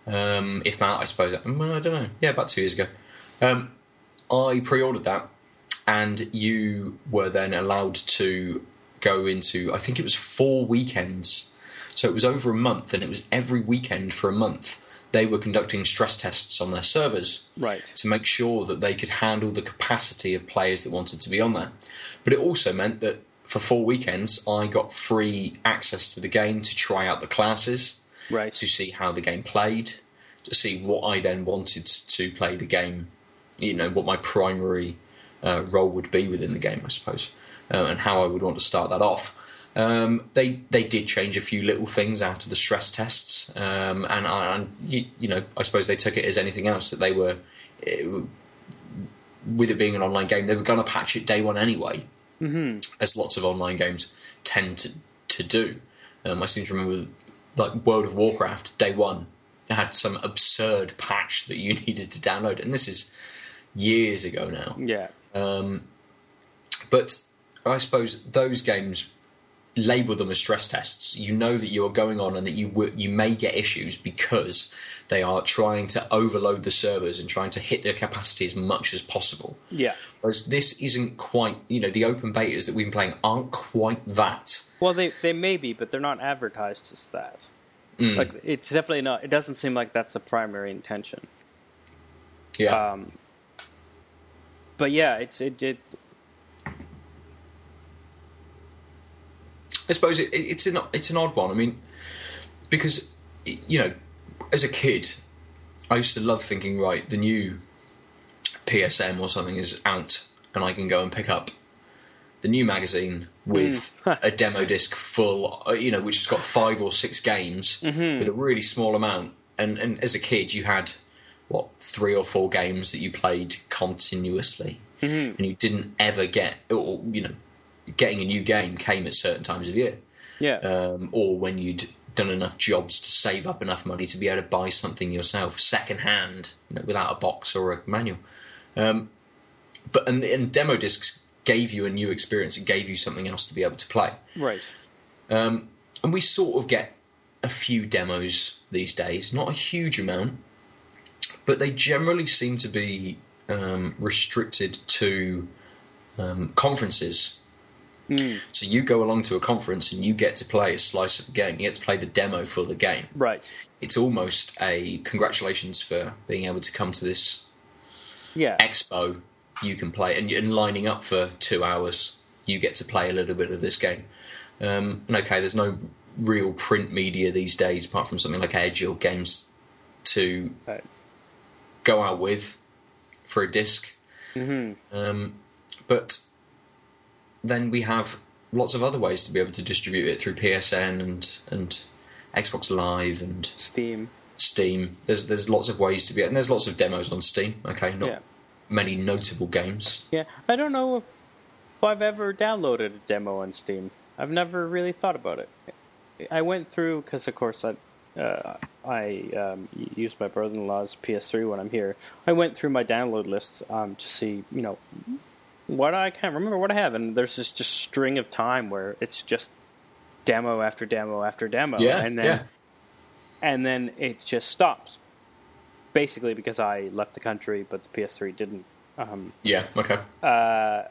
um, if that, I suppose. Um, I don't know. Yeah, about two years ago. Um, I pre ordered that, and you were then allowed to go into, I think it was four weekends. So it was over a month, and it was every weekend for a month. They were conducting stress tests on their servers
Right.
to make sure that they could handle the capacity of players that wanted to be on there. But it also meant that for four weekends, I got free access to the game to try out the classes,
Right.
to see how the game played, to see what I then wanted to play the game, you know, what my primary uh, role would be within the game, I suppose, uh, and how I would want to start that off. Um, they they did change a few little things out of the stress tests, um, and, I- and you, you know I suppose they took it as anything else that they were, eh, with it being an online game, they were going to patch it day one anyway, mm-hmm. as lots of online games tend to to do. Um, I seem to remember like World of Warcraft day one had some absurd patch that you needed to download, and this is years ago now.
Yeah.
Um, but I suppose those games label them as stress tests. You know that you are going on and that you w- you may get issues because they are trying to overload the servers and trying to hit their capacity as much as possible.
Yeah.
Whereas this isn't quite, you know, the open betas that we've been playing aren't quite that.
Well, they they may be, but they're not advertised as that.
Mm.
Like it's definitely not. It doesn't seem like that's the primary intention.
Yeah.
Um, but yeah, it's it, it
I suppose it, it, it's an it's an odd one. I mean, because you know, as a kid, I used to love thinking, right, the new PSM or something is out, and I can go and pick up the new magazine with hmm. a demo disc full, uh, you know, which has got five or six games mm-hmm. with a really small amount. And and as a kid, you had what three or four games that you played continuously, mm-hmm. and you didn't ever get, or you know, getting a new game came at certain times of year
yeah
um, or when you'd done enough jobs to save up enough money to be able to buy something yourself secondhand, you know, without a box or a manual. Um, but and, and demo discs gave you a new experience. It gave you something else to be able to play.
right.
Um, and we sort of get a few demos these days, not a huge amount, but they generally seem to be um, restricted to um, conferences. So you go along to a conference and you get to play a slice of the game. You get to play the demo for the game.
Right.
It's almost a congratulations for being able to come to this
Yeah.
expo. You can play and, and lining up for two hours. You get to play a little bit of this game. Um, and okay, there's no real print media these days apart from something like Edge or games to
Right.
go out with for a disk.
hmm
Um, but then we have lots of other ways to be able to distribute it through PSN and and Xbox Live and
Steam.
Steam. There's there's lots of ways to be, and there's lots of demos on Steam. Okay, not
Yeah.
many notable games.
Yeah, I don't know if I've ever downloaded a demo on Steam. I've never really thought about it. I went through because, of course, I uh, I um, use my brother-in-law's PS3 when I'm here. I went through my download list um, to see, you know, what I can't remember what I have, and there's this just string of time where it's just demo after demo after demo,
Yeah,
and then
yeah.
and then it just stops. Basically, because I left the country, but the PS3 didn't. Um,
Yeah. Okay.
uh,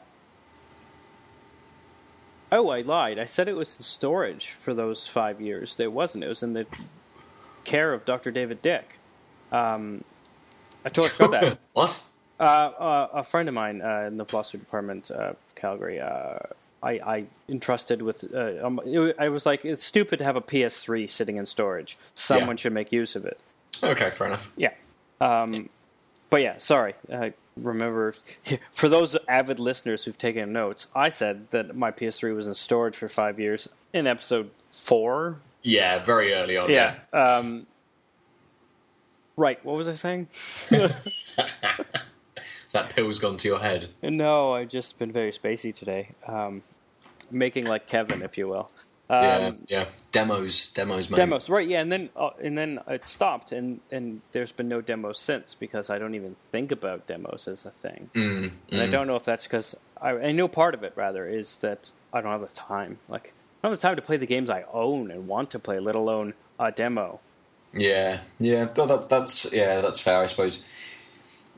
oh, I lied. I said it was in storage for those five years. It wasn't. It was in the care of Dr. David Dick. Um, I totally forgot that.
what?
Uh, uh, a friend of mine uh, in the philosophy department of Calgary, uh, I, I entrusted with. Uh, um, it, I was like, it's stupid to have a PS3 sitting in storage. Someone
Yeah.
should make use of it.
Okay, fair enough.
Yeah. Um, but yeah, sorry. I remember, for those avid listeners who've taken notes, I said that my PS3 was in storage for five years in episode four.
Yeah, very early on.
Yeah. Um, right. What was I saying?
That pill's gone to your head.
no, I've just been very spacey today. Um, making like Kevin, if you will.
yeah,
Um,
yeah. Demos, demos, mate.
demos right yeah and then uh, and then it stopped and and there's been no demos since because i don't even think about demos as a thing
Mm,
and i
mm.
don't know if that's because I, I know part of it rather is that i don't have the time like i don't have the time to play the games i own and want to play let alone a demo
Yeah, yeah. But that, that's yeah, that's fair, I suppose.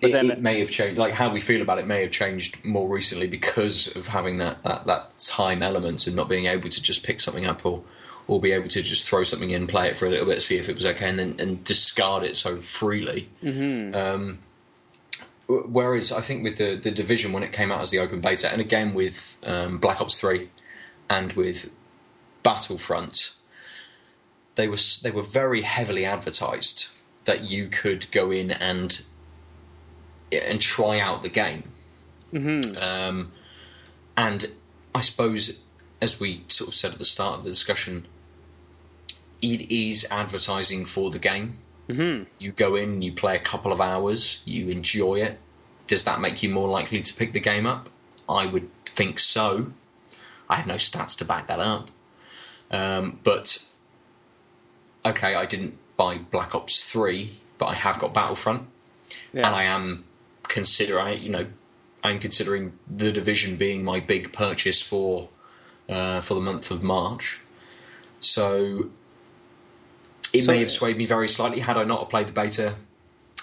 But
it,
then-
it may have changed. Like how we feel about it may have changed more recently because of having that, that, that time element and not being able to just pick something up or or be able to just throw something in, play it for a little bit, see if it was okay, and then and discard it so freely. Mm-hmm. Um, whereas I think with the the division when it came out as the open beta, and again with um, Black Ops Three and with Battlefront, they were they were very heavily advertised that you could go in and and try out the game.
Mm-hmm.
Um, and I suppose, as we sort of said at the start of the discussion, it is advertising for the game.
Mm-hmm.
You go in, you play a couple of hours, you enjoy it. Does that make you more likely to pick the game up? I would think so. I have no stats to back that up. Um, but okay, I didn't buy Black Ops Three, but I have got Battlefront,
yeah.
and I am considering, you know, I'm considering the division being my big purchase for uh, for the month of March. So it
So-
may have swayed me very slightly had I not played the beta.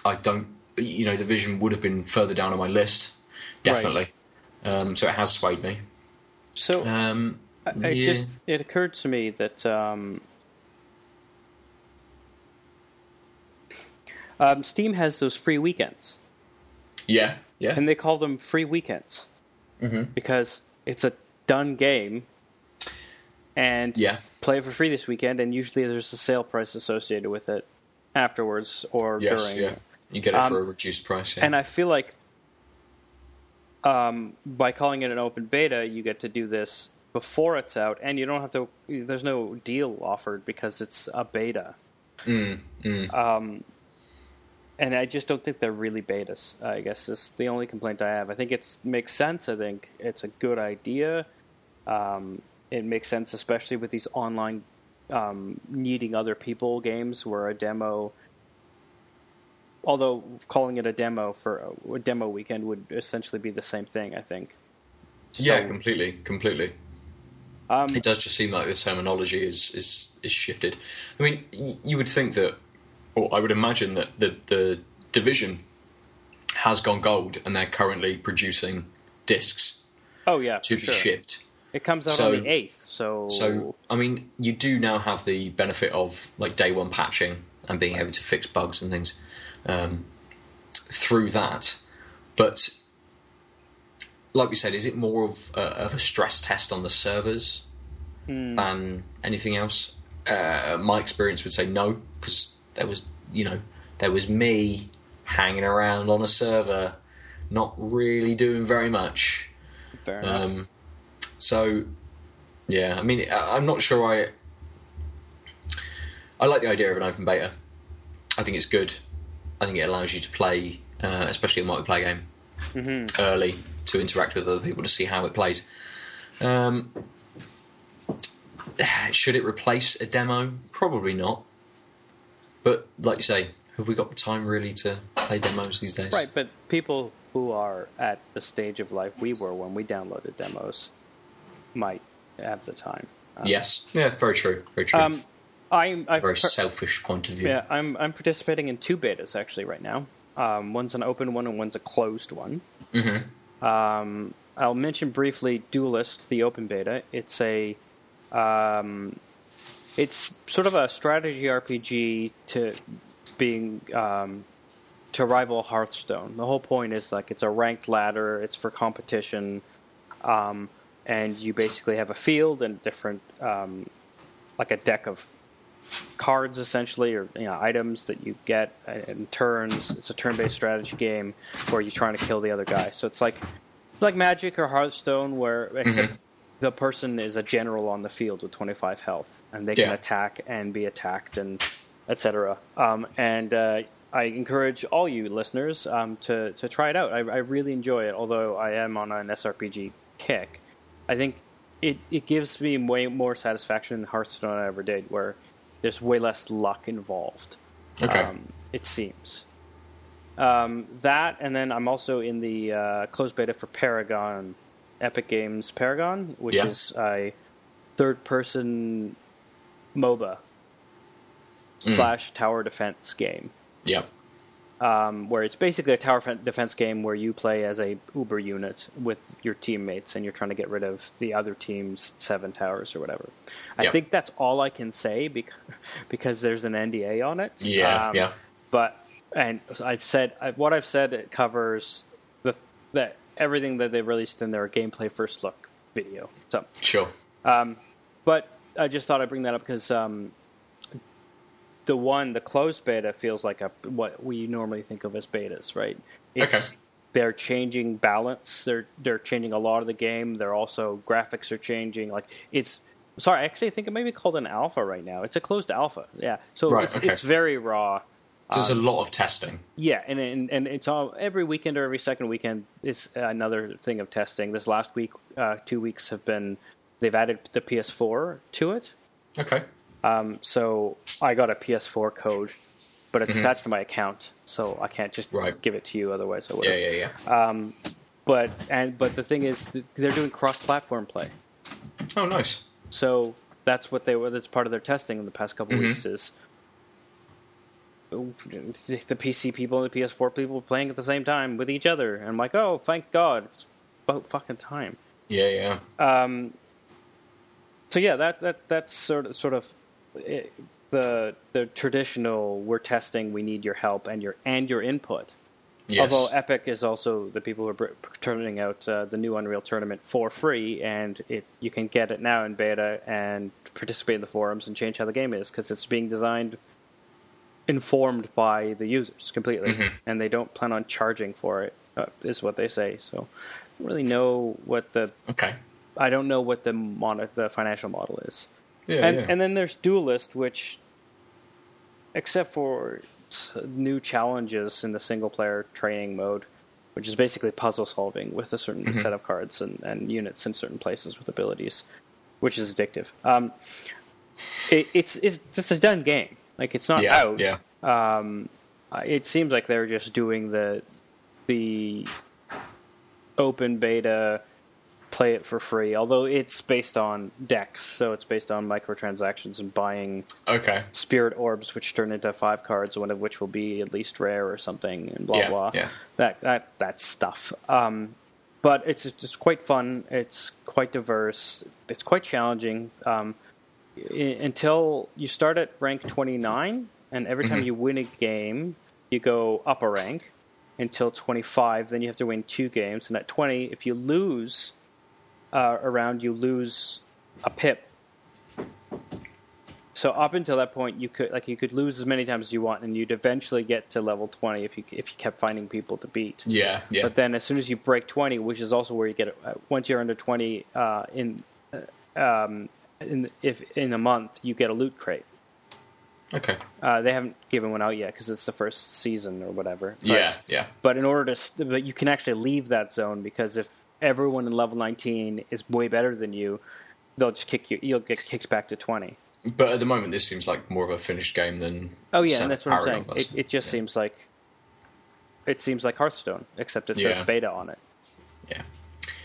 I don't, you know, the division would have been further down on my list, definitely. Um, so it has swayed me.
so
Um,
I- it
yeah.
just it occurred to me that um, um, steam has those free weekends
yeah, yeah,
and they call them free weekends
hmm
because it's a done game and
yeah,
play it for free this weekend and usually there's a sale price associated with it afterwards or
yes,
during
yeah. You get it
Um,
for a reduced price. Yeah.
and i feel like um, by calling it an open beta you get to do this before it's out and you don't have to there's no deal offered because it's a beta
mm, mm.
um, and I just don't think they're really betas. I guess is the only complaint I have. I think it makes sense. I think it's a good idea. Um, it makes sense, especially with these online um, needing other people games, where a demo, although calling it a demo for a, demo weekend would essentially be the same thing. I think.
yeah, completely, completely.
Um,
It does just seem like the terminology is is is shifted. I mean, y- you would think that, or I would imagine that the the division has gone gold, and they're currently producing discs
oh yeah,
to be
sure.
shipped.
It comes out
So-
on the eighth, so
So, I mean, you do now have the benefit of like day one patching and being able to fix bugs and things um, through that. But, like we said, is it more of a, of a stress test on the servers
Hmm.
than anything else? Uh, my experience would say no, because there was, you know, there was me hanging around on a server, not really doing very much.
fair enough.
Um, so Yeah, I mean, I- I'm not sure I. I like the idea of an open beta. I think it's good. I think it allows you to play, uh, especially a multiplayer game,
Mm-hmm.
early to interact with other people to see how it plays. Um, should it replace a demo? Probably not. But like you say, have we got the time really to play demos these days?
Right, but people who are at the stage of life we were when we downloaded demos might have the time. Um,
Yes. Yeah. Very true. Very true.
Um, I'm I've
very
per-
selfish point of view.
yeah, I'm I'm participating in two betas actually right now. Um, one's an open one and one's a closed one.
hmm
Um, I'll mention briefly Duelyst, the open beta. It's a, um, it's sort of a strategy RPG to being um, to rival Hearthstone. The whole point is like it's a ranked ladder. It's for competition, um, and you basically have a field and different, um, like a deck of cards essentially or you know items that you get in turns it's a turn-based strategy game where you're trying to kill the other guy so it's like like magic or hearthstone where except the person is a general on the field with 25 health and they can attack and be attacked and etc um, and uh, i encourage all you listeners um, to, to try it out I, I really enjoy it although i am on an srpg kick i think it, it gives me way more satisfaction than hearthstone i ever did where there's way less luck involved
Okay.
um, it seems. Um, that, and then I'm also in the uh, closed beta for Paragon, Epic Games Paragon, which
Yeah.
is a third person MOBA
Mm.
slash tower defense game.
Yep.
Um, where it's basically a tower defense game where you play as a Uber unit with your teammates and you're trying to get rid of the other team's seven towers or whatever. I
Yep.
think that's all I can say because, because there's an NDA on it.
Yeah.
Um,
yeah.
but and I've said what I've said it covers the that everything that they released in their gameplay first look video. So,
Sure.
um, but I just thought I'd bring that up because um, the one the closed beta feels like a what we normally think of as betas, right? It's,
Okay.
They're changing balance. They're they're changing a lot of the game. They're also graphics are changing. Like it's sorry, actually, I think it may be called an alpha right now. It's a closed alpha. Yeah. So
Right,
it's,
okay.
it's very raw.
So there's
Um,
a lot of testing.
Yeah, and, and and it's all every weekend or every second weekend is another thing of testing. This last week, uh, two weeks have been they've added the PS4 to it.
Okay.
Um, so I got a PS4 code, but it's attached to my account, so I can't just
Mm-hmm. Right.
give it to you. Otherwise, I would.
Yeah. Yeah. Yeah.
Um, but and but the thing is, they're doing cross-platform play.
Oh, nice.
So that's what they were. That's part of their testing in the past couple
Mhm.
weeks is the PC people and the PS4 people playing at the same time with each other. And I'm like, oh, thank God, it's about fucking time.
Yeah. Yeah.
Um, so yeah, that that that's sort of sort of eh, the the traditional. We're testing. We need your help and your and your input.
Yes.
Although Epic is also the people who are turning out uh, the new Unreal Tournament for free, and it you can get it now in beta and participate in the forums and change how the game is because it's being designed informed by the users completely,
Mhm.
and they don't plan on charging for it, uh, is what they say. So, I don't really know what the
okay.
I don't know what the mon- the financial model is.
Yeah.
And
yeah.
and then there's Duelyst, which, except for new challenges in the single player training mode, which is basically puzzle solving with a certain
Mm-hmm.
set of cards and, and units in certain places with abilities, which is addictive. Um, it, it's it's it's a done game. Like it's not
yeah.
out.
Yeah.
Um, it seems like they're just doing the the open beta play it for free although it's based on decks so it's based on microtransactions and buying
Okay.
spirit orbs which turn into five cards one of which will be at least rare or something and blah
Yeah,
blah
yeah.
that that that stuff um, but it's it's quite fun it's quite diverse it's quite challenging um, until you start at rank 29 and every time
Mhm.
you win a game you go up a rank until 25 then you have to win two games and at 20 if you lose uh, around you lose a pip so up until that point you could like you could lose as many times as you want and you'd eventually get to level 20 if you if you kept finding people to beat
Yeah. Yeah.
but then as soon as you break 20 which is also where you get it uh, once you're under 20 uh, in uh, um, in, if in a month you get a loot crate.
Okay.
Uh, they haven't given one out yet because it's the first season or whatever. But,
yeah, yeah.
But in order to, st- but you can actually leave that zone because if everyone in level 19 is way better than you, they'll just kick you. You'll get kicked back to 20.
But at the moment, this seems like more of a finished game than.
Oh yeah, and that's what I'm saying. It, it just
Yeah.
seems like it seems like Hearthstone, except it says
Yeah.
beta on it.
Yeah.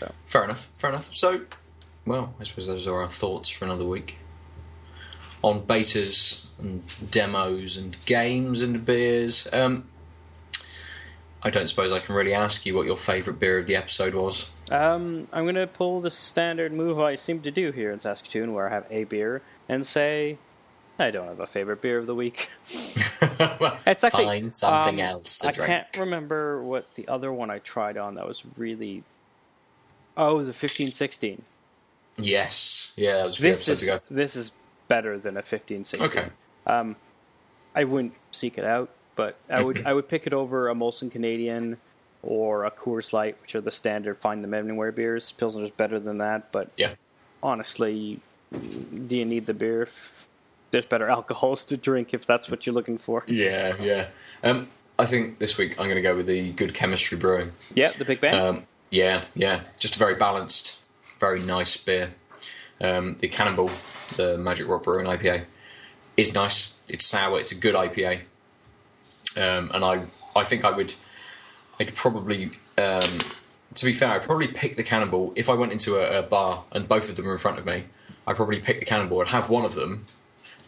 So.
Fair enough. Fair enough. So, well, I suppose those are our thoughts for another week on betas and demos and games and beers. Um, I don't suppose I can really ask you what your favourite beer of the episode was.
Um, I'm going to pull the standard move I seem to do here in Saskatoon, where I have a beer and say, I don't have a favorite beer of the week. It's actually
Find something
um,
else to
I
drink.
can't remember what the other one I tried on that was really. Oh, the 1516.
Yes. Yeah, that was
This is
ago.
this is better than a 1516.
Okay.
Um, I wouldn't seek it out, but I would. I would pick it over a Molson Canadian or a Coors Light, which are the standard find them anywhere beers. Pilsner's better than that, but
Yeah.
honestly, do you need the beer? If There's better alcohols to drink if that's what you're looking for.
Yeah, yeah. Um, I think this week I'm going to go with the Good Chemistry Brewing.
Yeah, the Big Bang.
Um, yeah, yeah. Just a very balanced, very nice beer. Um, the Cannonball, the Magic Rock Brewing IPA, is nice. It's sour. It's a good IPA. Um, and I, I think I would, I'd probably, um, to be fair, I'd probably pick the Cannonball if I went into a, a bar and both of them were in front of me. I'd probably pick the Cannonball and have one of them,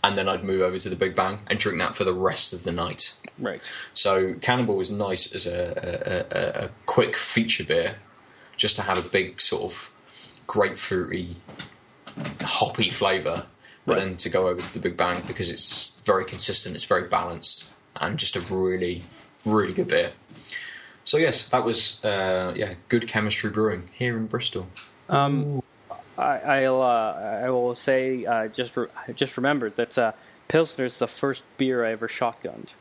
and then I'd move over to the Big Bang and drink that for the rest of the night.
right.
So Cannonball is nice as a, a, a, a quick feature beer, just to have a big sort of grapefruity, hoppy flavour, but
Right.
then to go over to the Big Bang because it's very consistent, it's very balanced, and just a really, really good beer. So yes, that was uh, yeah, good chemistry brewing here in Bristol.
Um, I, I'll uh, I will say uh, just re- just remembered that uh, Pilsner's the first beer I ever shotgunned.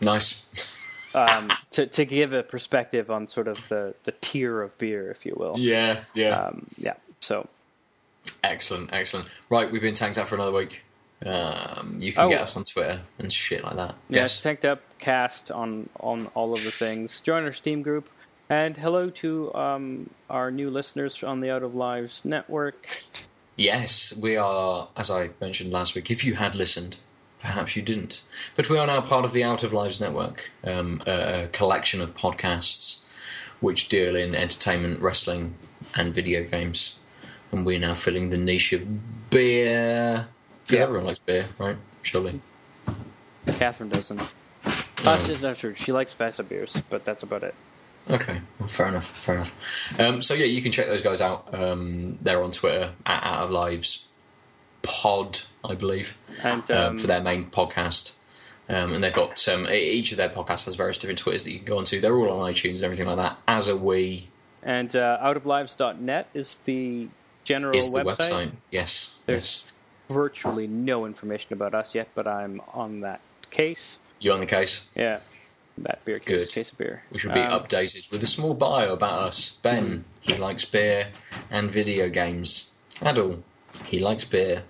Nice.
Um, to to give a perspective on sort of the, the tier of beer, if you will.
yeah, yeah.
Um, yeah. So
Excellent, excellent. Right, we've been tanked out for another week. Um, you can
Oh.
get us on Twitter and shit like that.
yeah,
yes.
tanked up cast on on all of the things. Join our Steam group. And hello to um, our new listeners on the Out of Lives network.
Yes, we are, as I mentioned last week, if you had listened, perhaps you didn't. But we are now part of the Out of Lives Network, um, a, a collection of podcasts which deal in entertainment, wrestling, and video games. And we're now filling the niche of beer. Because
Yeah.
everyone likes beer, right? Surely.
Catherine doesn't. That's just not true. She likes Vesa beers, but that's about it.
Okay, well, fair enough. Fair enough. Um, so yeah, you can check those guys out. Um, they're on Twitter at Out of Lives Pod, I believe,
And
um,
um,
for their main podcast. Um, and they've got um, e- each of their podcasts has various different Twitters that you can go onto. They're all on iTunes and everything like that. As are we.
And uh, outoflives.net is the general
Is the
website.
website? Yes.
There's virtually no information about us yet, but I'm on that case.
You on the case?
Yeah, that beer case,
Good.
case of beer.
We should be
Um,
updated with a small bio about us. Ben, he likes beer and video games. Aadil, he likes beer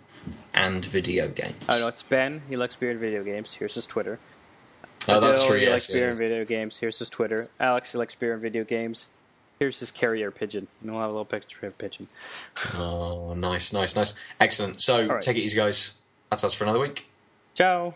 and video games.
I know it's Ben. He likes beer and video games. Here's his Twitter.
Oh, that's true.
He
Yes,
likes beer and video games. Here's his Twitter. Alex, he likes beer and video games. Here's his carrier pigeon. And we'll have a little picture of pigeon.
Oh, nice, nice, nice. Excellent. So
right.
take it easy, guys. That's us for another week.
Ciao.